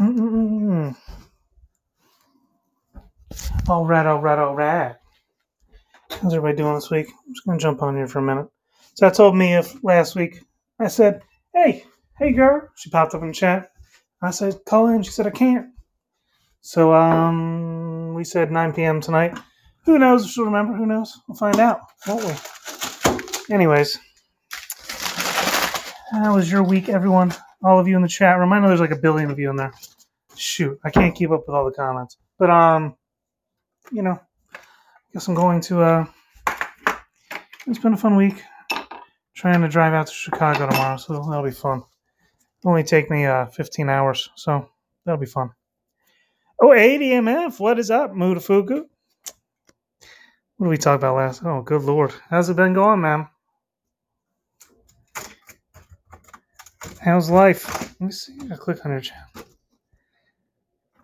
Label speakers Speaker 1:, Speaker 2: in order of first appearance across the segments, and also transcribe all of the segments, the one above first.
Speaker 1: Mm-mm-mm. All right, all right, all right. How's everybody doing this week? I'm just gonna jump on here for a minute. So I told Mia last week. I said, "Hey, hey, girl." She popped up in chat. I said, "Call in." She said, "I can't." So um, we said 9 p.m. tonight. Who knows if she'll remember? Who knows? We'll find out, won't we? Anyways, how was your week, everyone? All of you in the chat room. I know there's like a billion of you in there. Shoot, I can't keep up with all the comments. But um, you know, I guess I'm going to uh. It's been a fun week. Trying to drive out to Chicago tomorrow, so that'll be fun. It'll Only take me uh 15 hours, so that'll be fun. Oh, ADMF, what is up, Mutafuku? What did we talk about last? Oh, good lord. How's it been going, man? How's life? Let me see. I click on your channel.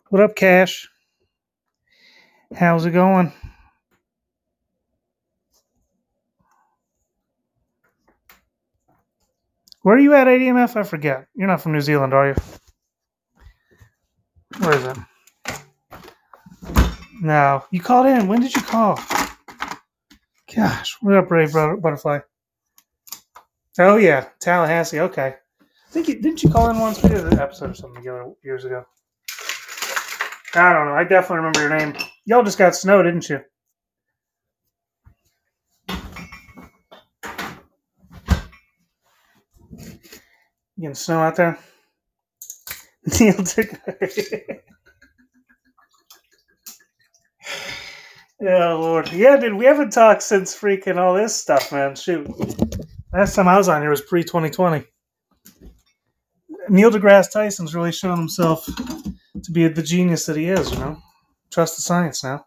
Speaker 1: What up, Cash? How's it going? Where are you at, ADMF? I forget. You're not from New Zealand, are you? Where is it? No. You called in. When did you call? Gosh, what up, Brave Butterfly? Oh, yeah. Tallahassee. Okay. I think you, didn't you call in once? We did an episode or something together years ago. I don't know. I definitely remember your name. Y'all just got snow, didn't you? Getting snow out there? Neil took. oh Lord, yeah, dude, we haven't talked since freaking all this stuff, man. Shoot, last time I was on here was pre twenty twenty. Neil deGrasse Tyson's really shown himself to be the genius that he is. You know, trust the science now.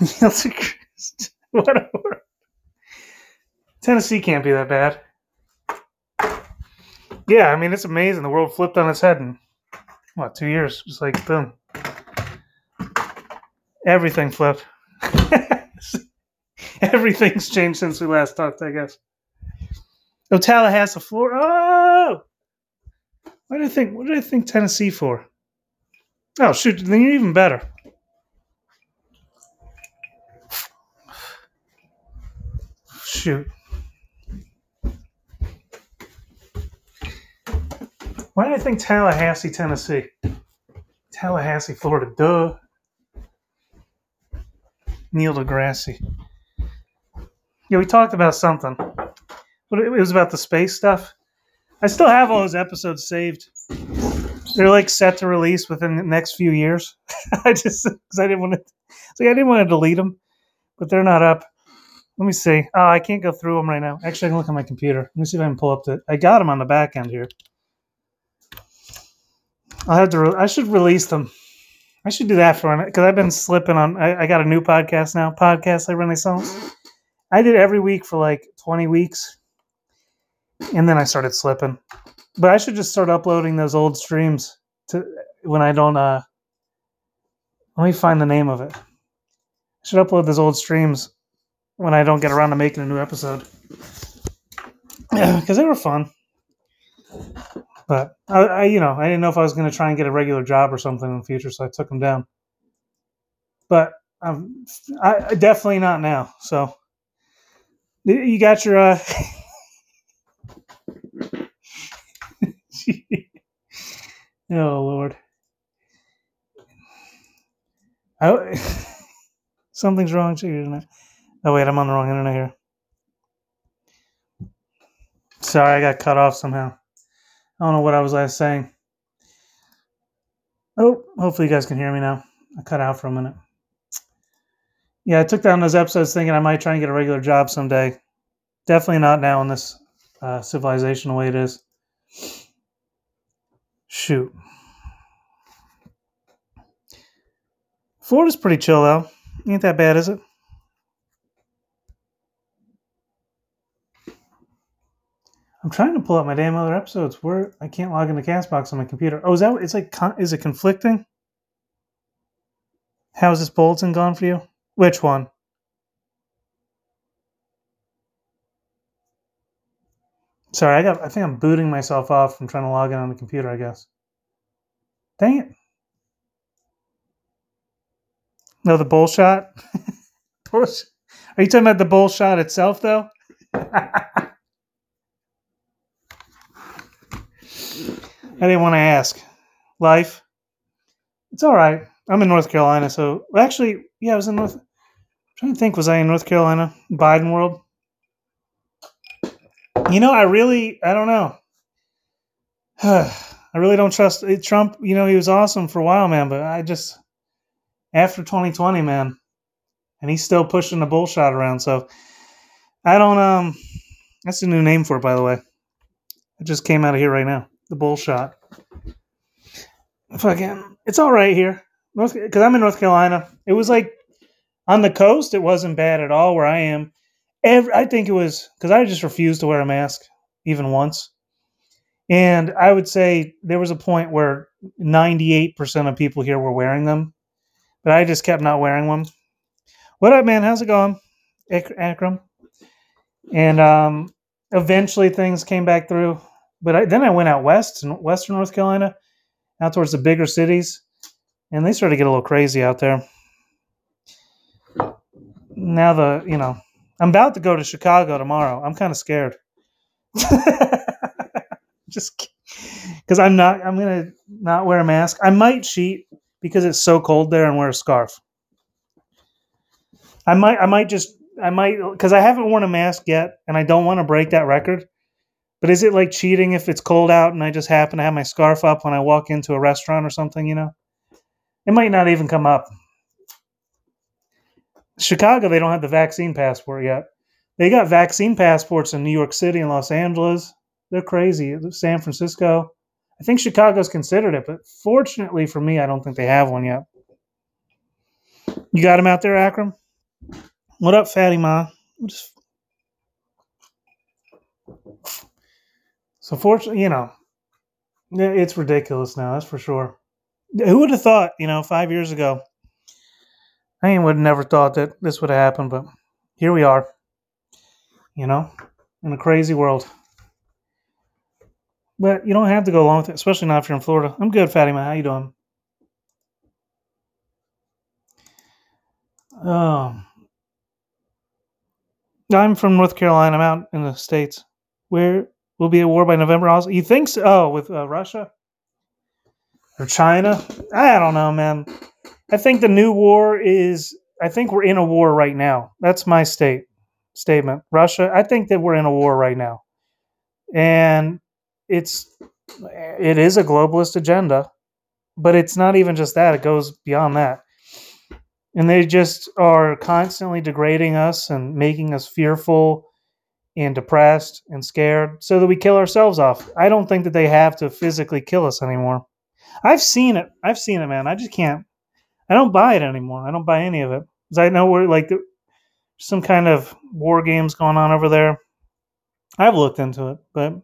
Speaker 1: Whatever. Tennessee can't be that bad. Yeah, I mean it's amazing. The world flipped on its head in what two years? Just like boom, everything flipped. Everything's changed since we last talked. I guess. Oh, Tallahassee, Florida. Oh, what did I think? What did I think Tennessee for? Oh shoot, then you're even better. Shoot. Why did I think Tallahassee, Tennessee? Tallahassee, Florida. Duh. Neil deGrasse. Yeah, we talked about something. It was about the space stuff. I still have all those episodes saved. They're like set to release within the next few years. I just because I didn't want to, like I didn't want to delete them, but they're not up. Let me see. Oh, I can't go through them right now. Actually, I can look on my computer. Let me see if I can pull up the. I got them on the back end here. I'll have to. Re- I should release them. I should do that for one because I've been slipping on. I, I got a new podcast now. Podcast Le Renaissance. I did every week for like twenty weeks, and then I started slipping. But I should just start uploading those old streams to when I don't. uh Let me find the name of it. I should upload those old streams when I don't get around to making a new episode. Yeah, because they were fun. But I, I, you know, I didn't know if I was going to try and get a regular job or something in the future, so I took them down. But I'm, I definitely not now. So you got your. uh Oh Lord. I, something's wrong with your internet. Oh wait, I'm on the wrong internet here. Sorry, I got cut off somehow. I don't know what I was last saying. Oh, hopefully you guys can hear me now. I cut out for a minute. Yeah, I took down those episodes thinking I might try and get a regular job someday. Definitely not now in this uh, civilization the way it is. Shoot. Florida's pretty chill though. Ain't that bad, is it? I'm trying to pull up my damn other episodes. Where I can't log into Castbox on my computer. Oh, is that? It's like, is it conflicting? How's this bulletin gone for you? Which one? Sorry, I got. I think I'm booting myself off from trying to log in on the computer. I guess. Dang it! No, the bull shot. Are you talking about the bull shot itself, though? I didn't want to ask. Life. It's all right. I'm in North Carolina, so actually, yeah, I was in North. I'm trying to think, was I in North Carolina, Biden world? You know, I really, I don't know. I really don't trust Trump. You know, he was awesome for a while, man, but I just after 2020, man, and he's still pushing the bullshot around. So I don't. Um, that's a new name for it, by the way. It just came out of here right now. The bullshot. Fucking, it's all right here, because I'm in North Carolina. It was like on the coast. It wasn't bad at all where I am. Every, I think it was because I just refused to wear a mask even once. And I would say there was a point where 98% of people here were wearing them, but I just kept not wearing them. What up, man? How's it going, Ak- Akram? And um, eventually things came back through. But I, then I went out west in western North Carolina, out towards the bigger cities, and they started to get a little crazy out there. Now the you know I'm about to go to Chicago tomorrow. I'm kind of scared. Just because I'm not, I'm gonna not wear a mask. I might cheat because it's so cold there and wear a scarf. I might, I might just, I might, because I haven't worn a mask yet, and I don't want to break that record. But is it like cheating if it's cold out and I just happen to have my scarf up when I walk into a restaurant or something? You know, it might not even come up. Chicago, they don't have the vaccine passport yet. They got vaccine passports in New York City and Los Angeles. They're crazy. San Francisco. I think Chicago's considered it, but fortunately for me, I don't think they have one yet. You got him out there, Akram? What up, Fatty Ma? So, fortunately, you know, it's ridiculous now. That's for sure. Who would have thought? You know, five years ago, I would never thought that this would have happened, but here we are. You know, in a crazy world. But you don't have to go along with it, especially not if you're in Florida. I'm good, Fatima. How you doing? Um, I'm from North Carolina. I'm out in the states. Where will be at war by November? Also, you think so? Oh, with uh, Russia or China? I don't know, man. I think the new war is. I think we're in a war right now. That's my state statement. Russia. I think that we're in a war right now, and it's it is a globalist agenda, but it's not even just that. It goes beyond that. And they just are constantly degrading us and making us fearful and depressed and scared so that we kill ourselves off. I don't think that they have to physically kill us anymore. I've seen it. I've seen it, man. I just can't. I don't buy it anymore. I don't buy any of it. Because I know we're like some kind of war games going on over there. I've looked into it, but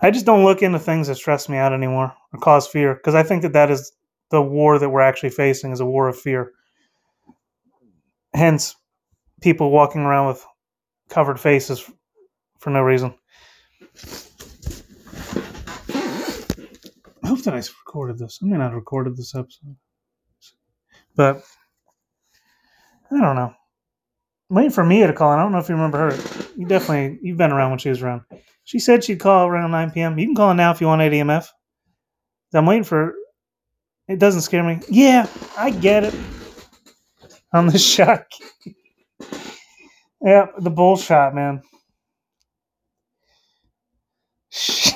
Speaker 1: I just don't look into things that stress me out anymore or cause fear because I think that that is the war that we're actually facing is a war of fear. Hence, people walking around with covered faces for no reason. I hope that I recorded this. I may not have recorded this episode, but I don't know. Waiting for Mia to call. I don't know if you remember her. You definitely you've been around when she was around. She said she'd call around 9 p.m. You can call now if you want ADMF. I'm waiting for. It doesn't scare me. Yeah, I get it. On the shot. yeah, the bull shot, man.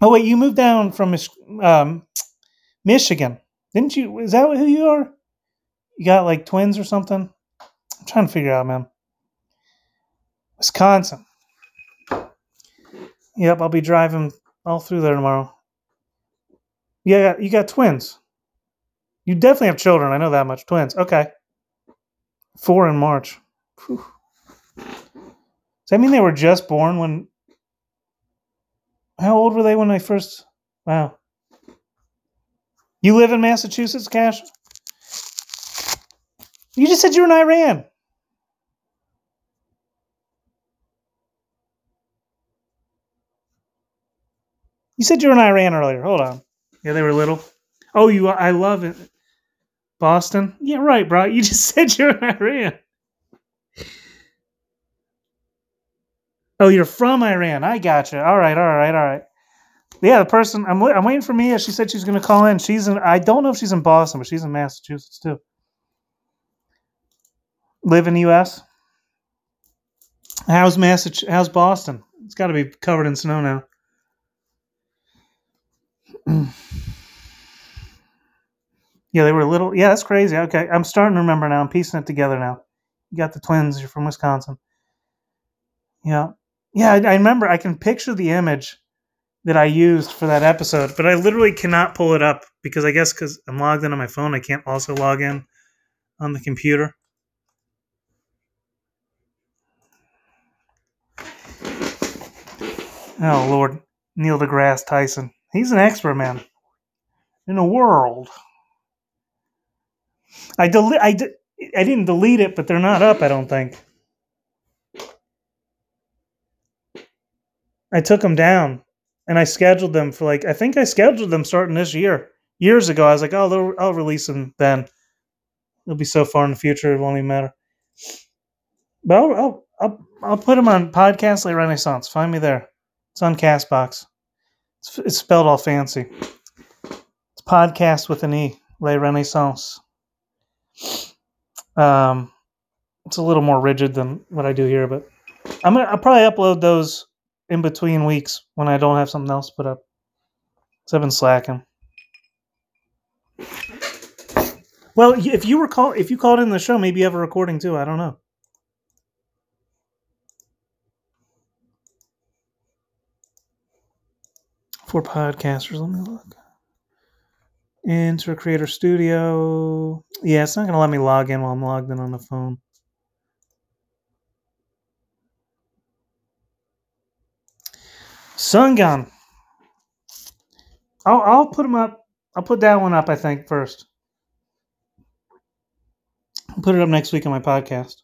Speaker 1: oh wait, you moved down from um, Michigan, didn't you? Is that who you are? You got like twins or something? I'm trying to figure out, man. Wisconsin. Yep, I'll be driving all through there tomorrow. Yeah, you got twins. You definitely have children. I know that much. Twins. Okay. Four in March. Whew. Does that mean they were just born when? How old were they when they first? Wow. You live in Massachusetts, Cash? You just said you were in Iran. You said you were in Iran earlier. Hold on. Yeah, they were little. Oh, you. I love it. Boston. Yeah, right, bro. You just said you're in Iran. Oh, you're from Iran. I gotcha. All right, all right, all right. Yeah, the person I'm I'm waiting for Mia. She said she's going to call in. She's in. I don't know if she's in Boston, but she's in Massachusetts too. Live in the U.S. How's Massachusetts? How's Boston? It's got to be covered in snow now. yeah, they were little. Yeah, that's crazy. Okay, I'm starting to remember now. I'm piecing it together now. You got the twins. You're from Wisconsin. Yeah, yeah. I, I remember. I can picture the image that I used for that episode, but I literally cannot pull it up because I guess because I'm logged in on my phone, I can't also log in on the computer. Oh Lord, Neil deGrasse Tyson. He's an expert man in the world. I delete. I, de- I didn't delete it, but they're not up. I don't think. I took them down, and I scheduled them for like I think I scheduled them starting this year. Years ago, I was like, "Oh, I'll release them then." It'll be so far in the future, it won't even matter. But I'll I'll I'll, I'll put them on podcast Le Renaissance. Find me there. It's on Castbox. It's, it's spelled all fancy. It's podcast with an E, Le Renaissance. Um, it's a little more rigid than what I do here, but I'm gonna I'll probably upload those in between weeks when I don't have something else put up. So I've been slacking. Well, if you were call if you called in the show, maybe you have a recording too. I don't know. For podcasters, let me look. Enter Creator Studio. Yeah, it's not going to let me log in while I'm logged in on the phone. Sungun. I'll, I'll put them up. I'll put that one up, I think, first. I'll put it up next week on my podcast.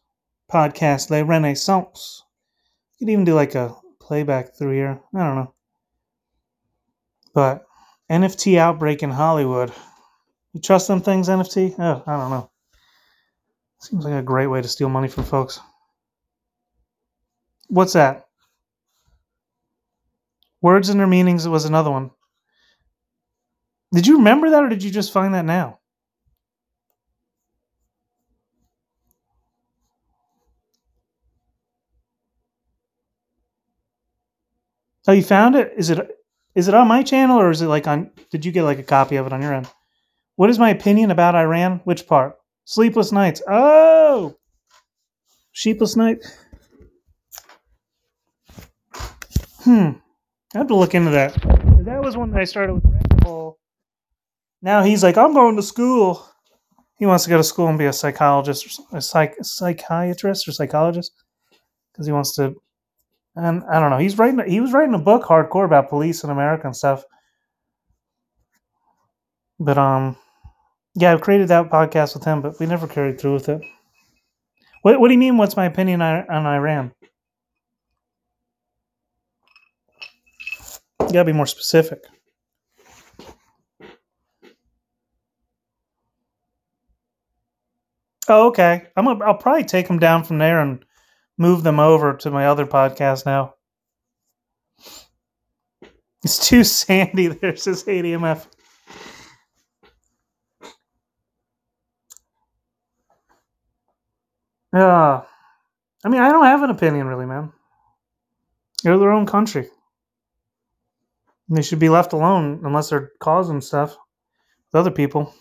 Speaker 1: Podcast Le Renaissance. You could even do like a playback through here. I don't know. But NFT outbreak in Hollywood. You trust them things, NFT? Oh, I don't know. Seems like a great way to steal money from folks. What's that? Words and their meanings was another one. Did you remember that or did you just find that now? Oh, you found it? Is it is it on my channel or is it like on did you get like a copy of it on your end? What is my opinion about Iran? Which part? Sleepless nights. Oh. Sheepless night. Hmm. I have to look into that. That was when I started with Red Now he's like, I'm going to school. He wants to go to school and be a psychologist or a psych- psychiatrist or psychologist because he wants to and I don't know. He's writing. He was writing a book, hardcore, about police in America and stuff. But um, yeah, I've created that podcast with him, but we never carried through with it. What What do you mean? What's my opinion on, on Iran? You gotta be more specific. Oh, okay. I'm. Gonna, I'll probably take them down from there and move them over to my other podcast now. It's too sandy. There's this ADMF. Yeah. I mean, I don't have an opinion really, man. They're their own country. They should be left alone unless they're causing stuff with other people.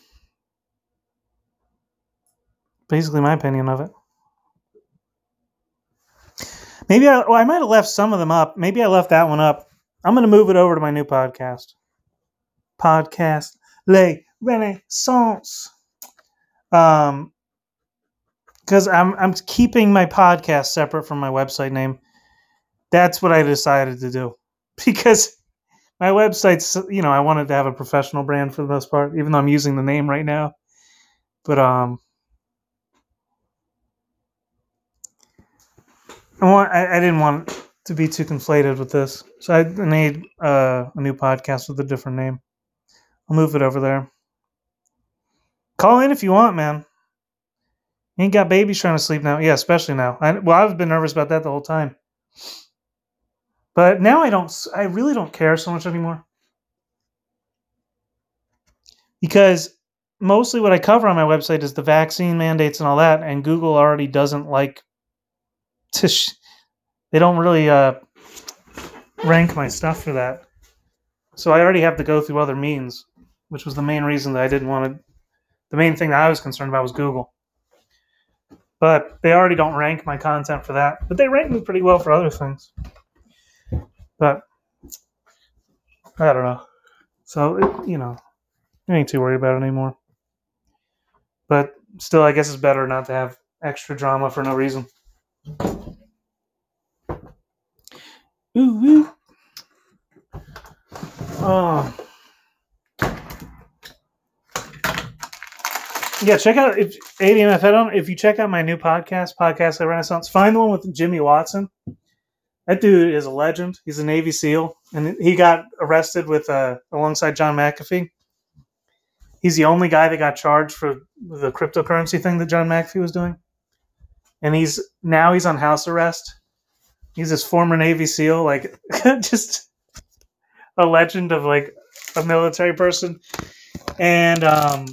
Speaker 1: Basically, my opinion of it. Maybe I, well, I might have left some of them up. Maybe I left that one up. I'm going to move it over to my new podcast. Podcast Le Renaissance. Um, because I'm I'm keeping my podcast separate from my website name. That's what I decided to do because my website's you know I wanted to have a professional brand for the most part, even though I'm using the name right now. But um, I want I, I didn't want to be too conflated with this. So I made uh, a new podcast with a different name. I'll move it over there. Call in if you want, man. You ain't got babies trying to sleep now. Yeah, especially now. I, well, I've been nervous about that the whole time. But now I don't. I really don't care so much anymore because mostly what I cover on my website is the vaccine mandates and all that, and Google already doesn't like to. Sh- they don't really uh, rank my stuff for that, so I already have to go through other means, which was the main reason that I didn't want to. The main thing that I was concerned about was Google, but they already don't rank my content for that. But they rank me pretty well for other things. But I don't know. So it, you know, I ain't too worried about it anymore. But still, I guess it's better not to have extra drama for no reason. Ooh, ooh. Oh. Yeah, check out if ADMF. I don't. If you check out my new podcast, Podcast at Renaissance, find the one with Jimmy Watson. That dude is a legend. He's a Navy SEAL, and he got arrested with uh, alongside John McAfee. He's the only guy that got charged for the cryptocurrency thing that John McAfee was doing, and he's now he's on house arrest. He's this former Navy SEAL, like just a legend of like a military person, and um,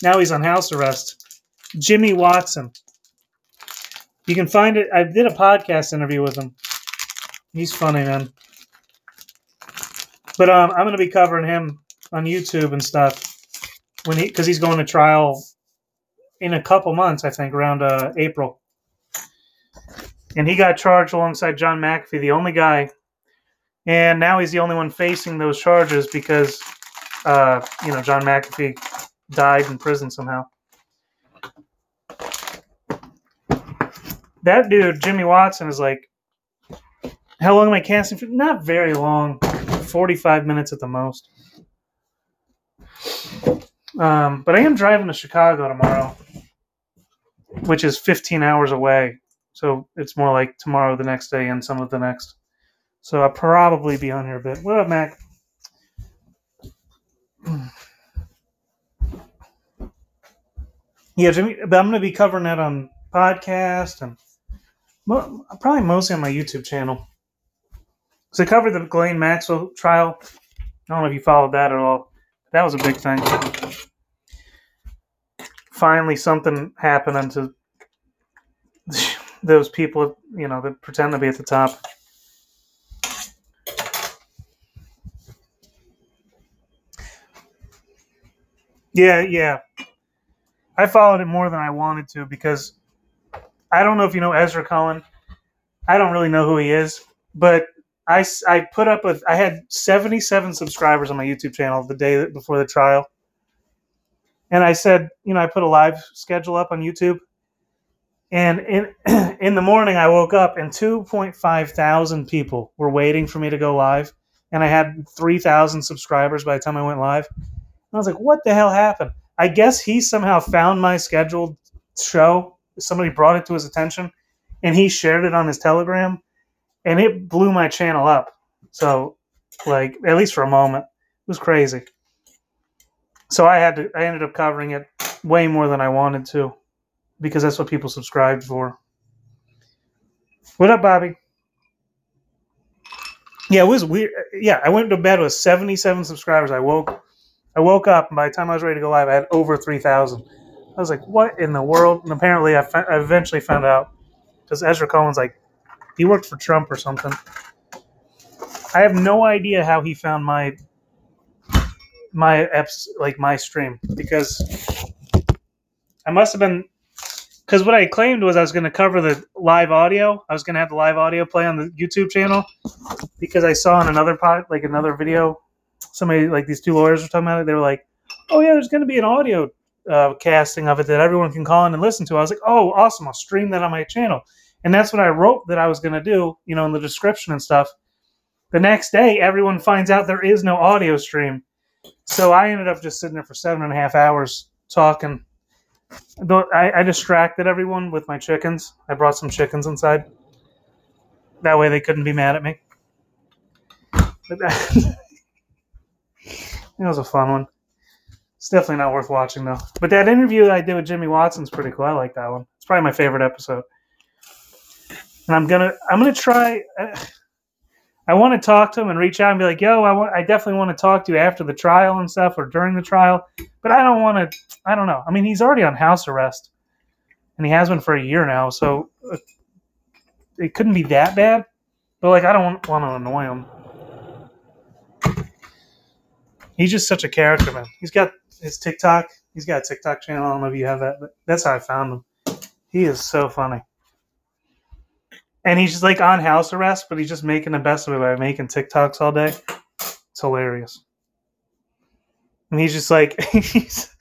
Speaker 1: now he's on house arrest. Jimmy Watson. You can find it. I did a podcast interview with him. He's funny, man. But um, I'm going to be covering him on YouTube and stuff when he because he's going to trial in a couple months, I think, around uh, April. And he got charged alongside John McAfee, the only guy, and now he's the only one facing those charges because, uh, you know, John McAfee died in prison somehow. That dude, Jimmy Watson, is like, how long am I casting for? Not very long, forty-five minutes at the most. Um, but I am driving to Chicago tomorrow, which is 15 hours away. So it's more like tomorrow, the next day, and some of the next. So I'll probably be on here a bit. What up, Mac? Yeah, Jimmy, but I'm going to be covering that on podcast and mo- probably mostly on my YouTube channel. So I covered the Ghislaine Maxwell trial. I don't know if you followed that at all. That was a big thing. Finally, something happening to those people, you know, that pretend to be at the top. Yeah, yeah. I followed it more than I wanted to because I don't know if you know Ezra Cohen. I don't really know who he is, but I, I put up with I had 77 subscribers on my YouTube channel the day before the trial. And I said, you know, I put a live schedule up on YouTube. And in in the morning I woke up and 2.5 thousand people were waiting for me to go live. And I had 3,000 subscribers by the time I went live. And I was like, what the hell happened? I guess he somehow found my scheduled show. Somebody brought it to his attention and he shared it on his Telegram and it blew my channel up. So, like at least for a moment, it was crazy. So I had to. I ended up covering it way more than I wanted to, because that's what people subscribed for. What up, Bobby? Yeah, it was weird. Yeah, I went to bed with seventy-seven subscribers. I woke, I woke up, and by the time I was ready to go live, I had over three thousand. I was like, "What in the world?" And apparently, I, fa- I eventually found out because Ezra Collins, like, he worked for Trump or something. I have no idea how he found my my eps like my stream because I must have been because what I claimed was I was going to cover the live audio. I was going to have the live audio play on the YouTube channel because I saw in another pod like another video somebody like these two lawyers were talking about it. They were like, "Oh yeah, there's going to be an audio uh, casting of it that everyone can call in and listen to." I was like, "Oh, awesome! I'll stream that on my channel." And that's what I wrote that I was going to do, you know, in the description and stuff. The next day, everyone finds out there is no audio stream. So I ended up just sitting there for seven and a half hours talking. I, I distracted everyone with my chickens. I brought some chickens inside. That way they couldn't be mad at me. That, it was a fun one. It's definitely not worth watching though. But that interview that I did with Jimmy Watson's pretty cool. I like that one. It's probably my favorite episode. And I'm gonna I'm gonna try. I want to talk to him and reach out and be like, "Yo, I want I definitely want to talk to you after the trial and stuff or during the trial." But I don't want to. I don't know. I mean, he's already on house arrest, and he has been for a year now, so uh, it couldn't be that bad. But like, I don't want to annoy him. He's just such a character, man. He's got his TikTok. He's got a TikTok channel. I don't know if you have that, but that's how I found him. He is so funny. And he's just like on house arrest, but he's just making the best of it by making TikToks all day. It's hilarious. And he's just like he's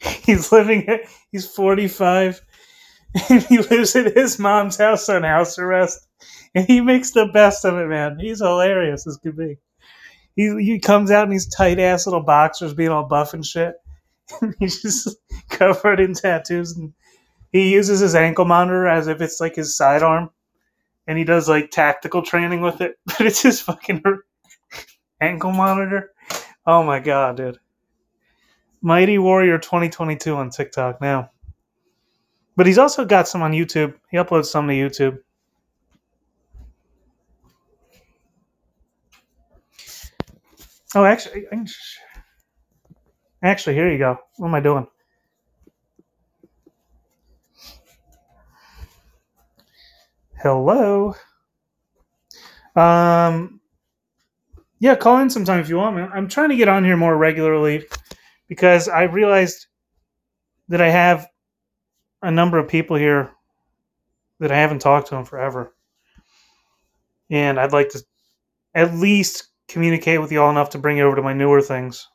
Speaker 1: he's living he's 45 and he lives at his mom's house on house arrest and he makes the best of it man he's hilarious as could be he, he comes out in these tight ass little boxers being all buff and shit. He's just covered in tattoos and he uses his ankle monitor as if it's like his sidearm. And he does like tactical training with it but it's his fucking ankle monitor. Oh my god dude. Mighty warrior 2022 on tiktok now. But he's also got some on youtube. He uploads some to youtube oh actually actually here you go what am i doing Hello. Um, yeah, call in sometime if you want. I'm trying to get on here more regularly because I realized that I have a number of people here that I haven't talked to in forever, and I'd like to at least communicate with you all enough to bring you over to my newer things.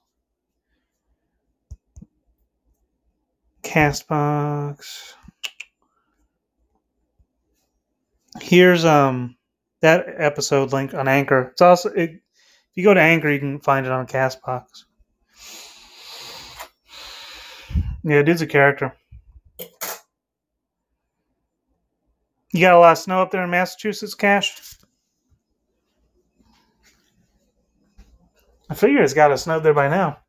Speaker 1: Castbox. here's um that episode link on Anchor. It's also it, if you go to Anchor, you can find it on Castbox. Yeah, dude's a character. You got a lot of snow up there in Massachusetts, Cash? I figure it's got to snow there by now.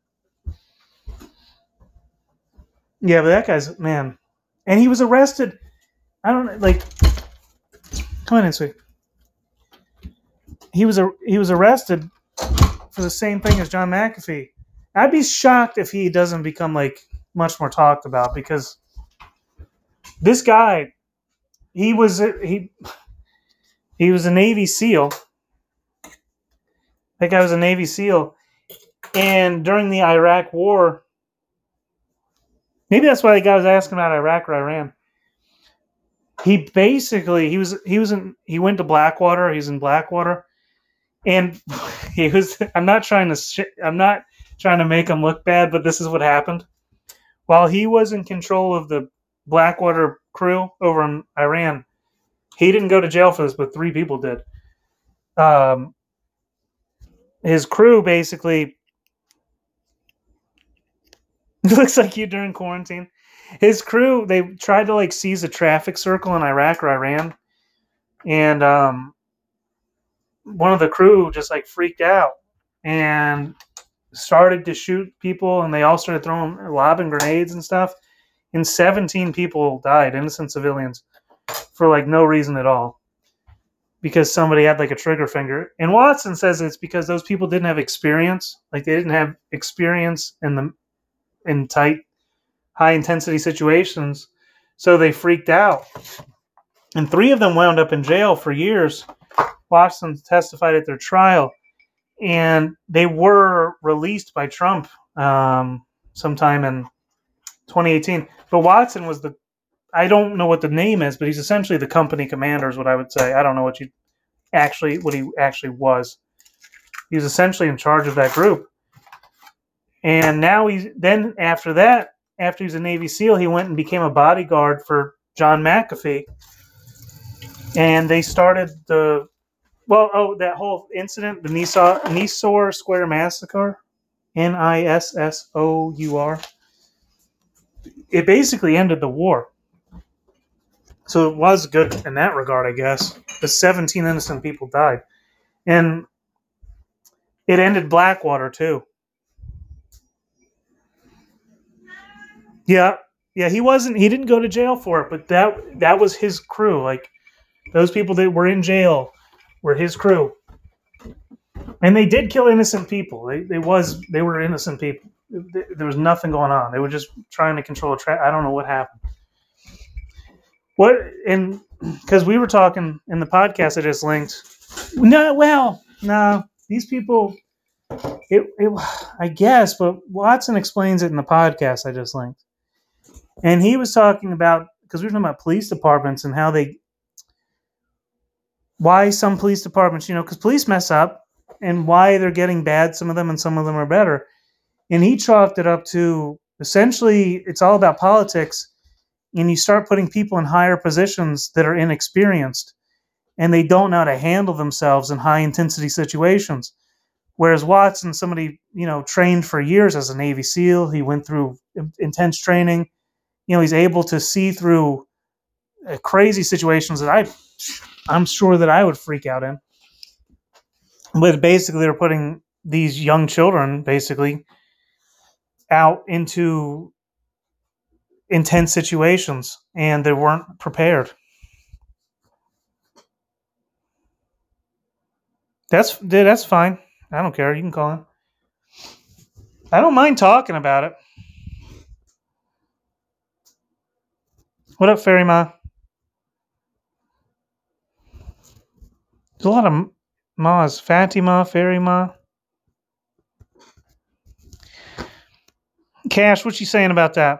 Speaker 1: Yeah, but that guy's man, and he was arrested. I don't like Come on in, sweet. He was a he was arrested for the same thing as John McAfee. I'd be shocked if he doesn't become like much more talked about because this guy, he was he he was a Navy SEAL. That guy was a Navy SEAL, and during the Iraq War, maybe that's why the guy was asking about Iraq or Iran he basically he was he was in he went to Blackwater. He's in Blackwater, and he was. I'm not trying to sh- I'm not trying to make him look bad, but this is what happened. While he was in control of the Blackwater crew over in Iran, he didn't go to jail for this, but three people did. Um, his crew basically looks like you during quarantine his crew they tried to like seize a traffic circle in Iraq or Iran, and um, one of the crew just like freaked out and started to shoot people, and they all started throwing lobbing grenades and stuff. And 17 people died, innocent civilians, for like no reason at all, because somebody had like a trigger finger. And Watson says it's because those people didn't have experience, like they didn't have experience in the in tight high intensity situations. So they freaked out. And three of them wound up in jail for years. Watson testified at their trial. And they were released by Trump um, sometime in 2018. But Watson was the, I don't know what the name is, but he's essentially the company commander, is what I would say. I don't know what you actually, what he actually was. He was essentially in charge of that group. And now he's, then after that, after he was a Navy SEAL, he went and became a bodyguard for John McAfee. And they started the, well, oh, that whole incident, the Nisour, Nisour Square Massacre, N I S S O U R, it basically ended the war. So it was good in that regard, I guess. But 17 innocent people died. And it ended Blackwater, too. Yeah. Yeah, he wasn't he didn't go to jail for it, but that that was his crew. Like those people that were in jail were his crew. And they did kill innocent people. They, they was they were innocent people. There was nothing going on. They were just trying to control a tra- I don't know what happened. What and because we were talking in the podcast I just linked. No, well, no, these people. It, it, I guess, but Watson explains it in the podcast I just linked, and he was talking about because we were talking about police departments and how they, why some police departments, you know, because police mess up, and why they're getting bad, some of them, and some of them are better, and he chalked it up to essentially it's all about politics and you start putting people in higher positions that are inexperienced and they don't know how to handle themselves in high intensity situations. Whereas Watson, somebody you know trained for years as a Navy SEAL, he went through intense training. You know, he's able to see through uh, crazy situations that I, I'm sure that I would freak out in. But basically, they're putting these young children basically out into intense situations and they weren't prepared. That's that's fine. I don't care. You can call him. I don't mind talking about it. What up, Fairy Ma? There's a lot of Ma's. Fatima, Fairy Ma. Cash, what's she saying about that?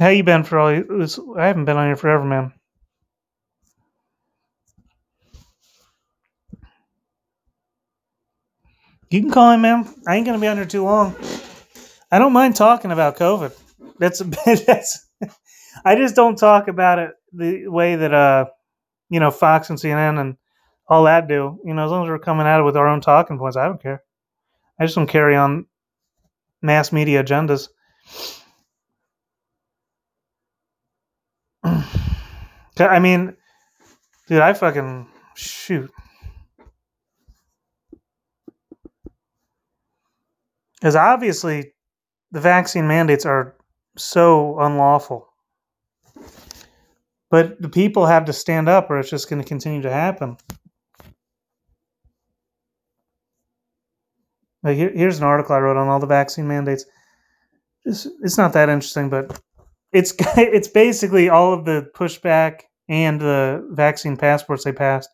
Speaker 1: How you been for all this? I haven't been on here forever, man. You can call him, man. I ain't gonna be on here too long. I don't mind talking about COVID. That's a that's. I just don't talk about it the way that uh, you know, Fox and CNN and all that do. You know, as long as we're coming at it with our own talking points, I don't care. I just don't carry on mass media agendas. I mean, dude, I fucking shoot. Because obviously, the vaccine mandates are so unlawful. But the people have to stand up, or it's just going to continue to happen. Like here, here's an article I wrote on all the vaccine mandates. It's, it's not that interesting, but it's it's basically all of the pushback and the vaccine passports they passed,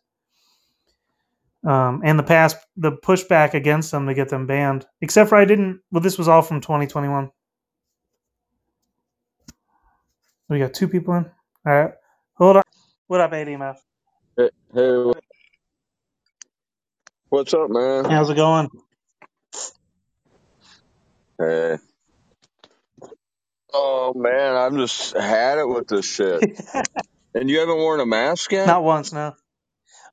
Speaker 1: um, and the pass the pushback against them to get them banned. Except for I didn't. Well, this was all from 2021. We got two people in. All right, hold on. What up, ADMF?
Speaker 2: Hey, hey, what's up, man?
Speaker 1: How's it going?
Speaker 2: Hey. Oh man, I've just had it with this shit. and you haven't worn a mask yet?
Speaker 1: Not once, no.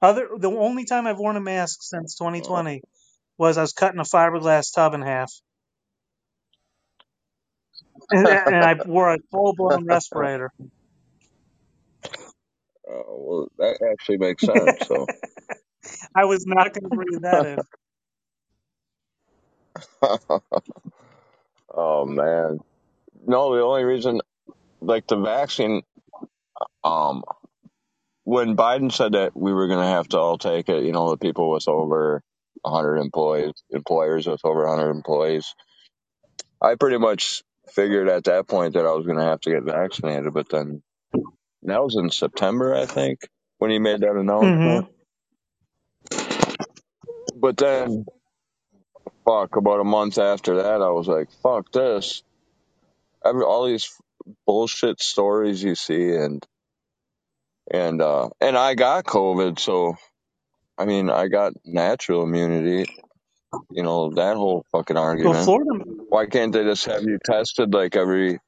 Speaker 1: Other the only time I've worn a mask since 2020 was I was cutting a fiberglass tub in half, and, and I wore a full blown respirator.
Speaker 2: Oh, well, that actually makes sense. So,
Speaker 1: I was not going to breathe that in.
Speaker 2: oh man, no. The only reason, like the vaccine, um, when Biden said that we were going to have to all take it, you know, the people with over 100 employees, employers with over 100 employees, I pretty much figured at that point that I was going to have to get vaccinated. But then that was in September, I think, when he made that announcement. But then, fuck, about a month after that, I was like, fuck this. Every, all these bullshit stories you see and and uh and I got COVID, so I mean I got natural immunity. You know that whole fucking
Speaker 1: Well,
Speaker 2: argument.
Speaker 1: Florida,
Speaker 2: Why can't they just have you tested like every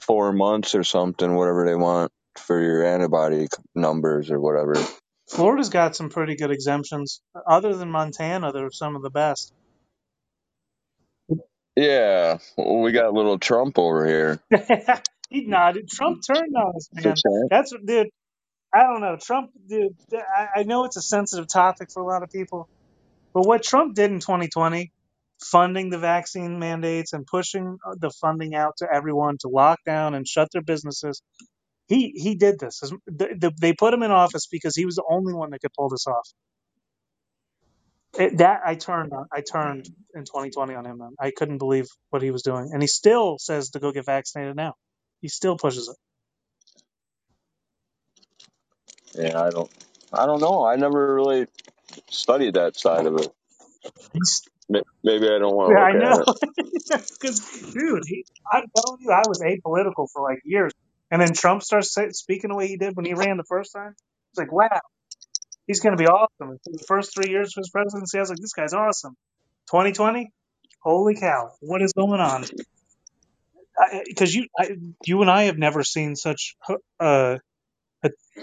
Speaker 2: four months or something, whatever they want for your antibody numbers or whatever?
Speaker 1: Florida's got some pretty good exemptions. Other than Montana, they're some of the best.
Speaker 2: Yeah, well, we got little Trump over here.
Speaker 1: He nodded. Trump turned on us, man. That's what, dude. I don't know. Trump, dude. I, know it's a sensitive topic for a lot of people, but what Trump did in 2020, funding the vaccine mandates and pushing uh, the funding out to everyone to lock down and shut their businesses, he he did this. His- the- the- They put him in office because he was the only one that could pull this off. It, that I turned on. I turned in 2020 on him. Man. I couldn't believe what he was doing, and he still says to go get vaccinated now. He still pushes it.
Speaker 2: Yeah, I don't. I don't know. I never really studied that side of it. May- Maybe I don't want to
Speaker 1: yeah, I know.
Speaker 2: at it.
Speaker 1: Because, dude, he, I'm telling you, I was apolitical for like years, and then Trump starts speaking the way he did when he ran the first time. It's like, wow, he's going to be awesome. For the first three years of his presidency, I was like, this guy's awesome. 2020, holy cow, what is going on? Because you, I, you and I have never seen such uh,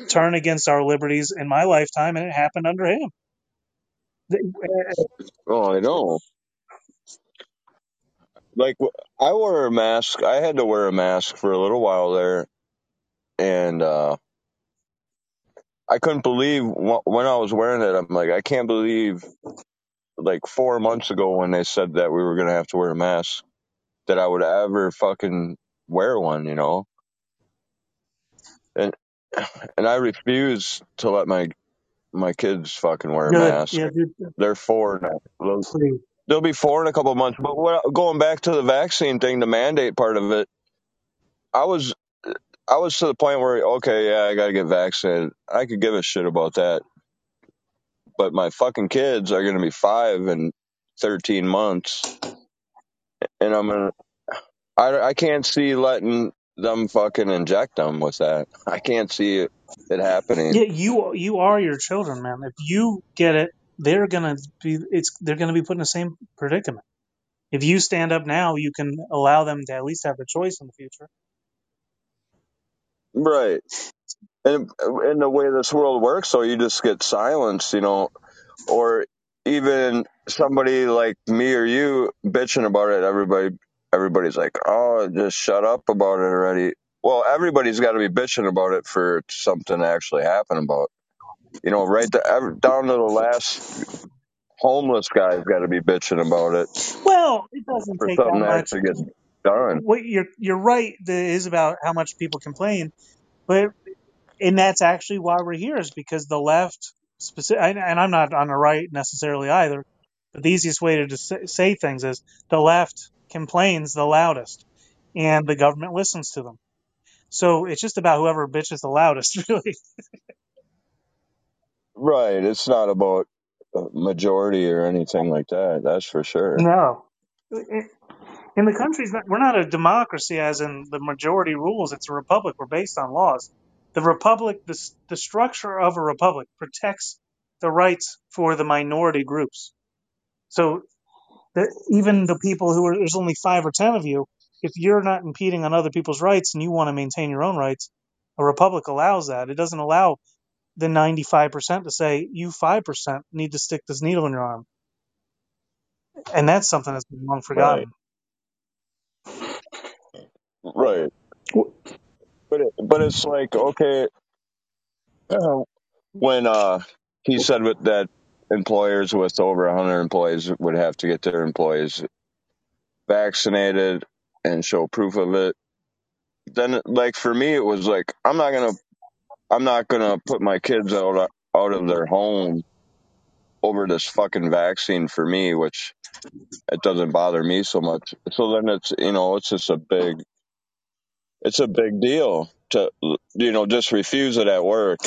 Speaker 1: turn against our liberties in my lifetime, and it happened under him.
Speaker 2: Oh, I know. Like I wore a mask. I had to wear a mask for a little while there, and uh, I couldn't believe when I was wearing it. I'm like, I can't believe, like four months ago when they said that we were gonna have to wear a mask, that I would ever fucking wear one. You know, and I refuse to let my my kids fucking wear a
Speaker 1: Good,
Speaker 2: mask.
Speaker 1: yeah, dude,
Speaker 2: They're four now. They'll,
Speaker 1: please.
Speaker 2: they'll be four in a couple of months. But what, going back to the vaccine thing, the mandate part of it, I was I was to the point where okay, yeah, I got to get vaccinated. I could give a shit about that. But my fucking kids are going to be five and thirteen months, and I'm gonna. I I can't see letting them fucking inject them with that. I can't see it, it happening.
Speaker 1: Yeah, you you are your children, man. If you get it, they're gonna be it's they're gonna be put in the same predicament. If you stand up now, you can allow them to at least have a choice in the future.
Speaker 2: Right. And in the way this world works, so you just get silenced, you know, or even somebody like me or you bitching about it. Everybody, everybody's like, "Oh, just shut up about it already." Well, everybody's got to be bitching about it for something to actually happen about. You know, right to, ev- down to the last homeless guy's got to be bitching about it
Speaker 1: Well, it doesn't
Speaker 2: for
Speaker 1: take that
Speaker 2: something to
Speaker 1: much.
Speaker 2: actually get done.
Speaker 1: What you're you're right. That is about how much people complain, but and that's actually why we're here is because the left, specific, and and I'm not on the right necessarily either. But the easiest way to just say say things is the left complains the loudest, and the government listens to them. So it's just about whoever bitches the loudest, really.
Speaker 2: Right. It's not about a majority or anything like that. That's for sure.
Speaker 1: No. In the country's not, we're not a democracy as in the majority rules. It's a republic. We're based on laws. The republic, the, the structure of a republic protects the rights for the minority groups. So that even the people who are, there's only five or ten of you, if you're not impeding on other people's rights and you want to maintain your own rights, a republic allows that. It doesn't allow the 95% to say, you 5% need to stick this needle in your arm. And that's something that's been long forgotten.
Speaker 2: Right. But it, but it's like okay, uh, when uh he said that employers with over 100 employees would have to get their employees vaccinated and show proof of it. Then like for me it was like I'm not to I'm not to put my kids out out of their home over this fucking vaccine for me which it doesn't bother me so much. So then it's you know it's just a big it's a big deal to you know just refuse it at work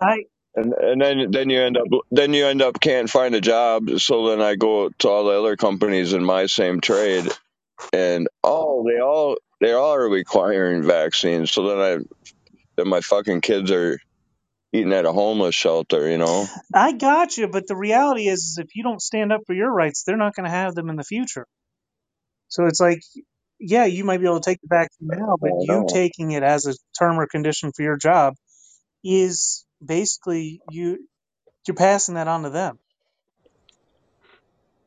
Speaker 1: I,
Speaker 2: and and then then you end up then you end up can't find a job. So then i go to all the other companies in my same trade. And oh they all they all are requiring vaccines. So then i then my fucking kids are eating at a homeless shelter you know?
Speaker 1: I got you, but the reality is, is if you don't stand up for your rights, they're not going to have them in the future. So it's like, yeah, you might be able to take the vaccine now, but you taking it as a term or condition for your job is basically you you're passing that on to them.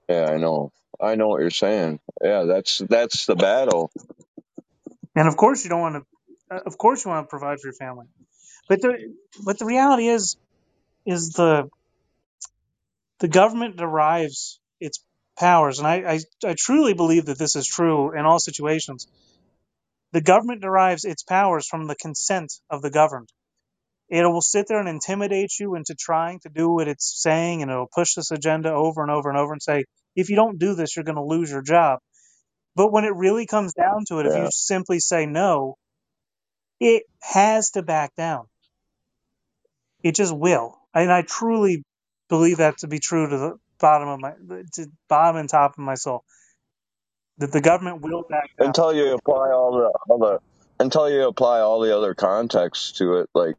Speaker 2: yeah i know i know what you're saying yeah that's that's the battle
Speaker 1: and of course you don't want to. Uh, of course you want to provide for your family, but the but the reality is is the the government derives its powers, and I, I I truly believe that this is true in all situations. The government derives its powers from the consent of the governed. It will sit there and intimidate you into trying to do what it's saying, and it'll push this agenda over and over and over and say, if you don't do this, you're going to lose your job. But when it really comes down to it, if you simply say no, it has to back down. It just will. And I truly believe that to be true to the bottom of my, to bottom and top of my soul. That the government will back down.
Speaker 2: until you apply all the all the until you apply all the other contexts to it like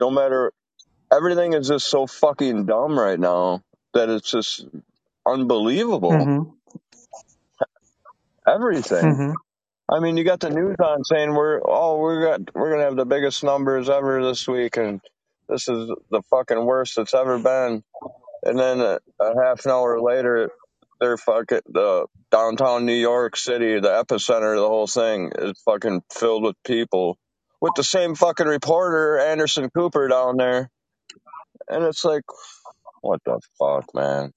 Speaker 2: no matter everything is just so fucking dumb right now that it's just unbelievable
Speaker 1: Mm-hmm.
Speaker 2: everything
Speaker 1: Mm-hmm.
Speaker 2: i mean you got the news on saying we're oh we're got we're gonna have the biggest numbers ever this week and this is the fucking worst it's ever been and then a, a half an hour later they're fucking the downtown New York City, the epicenter of the whole thing, is fucking filled with people with the same fucking reporter Anderson Cooper down there, and it's like, what the fuck, man?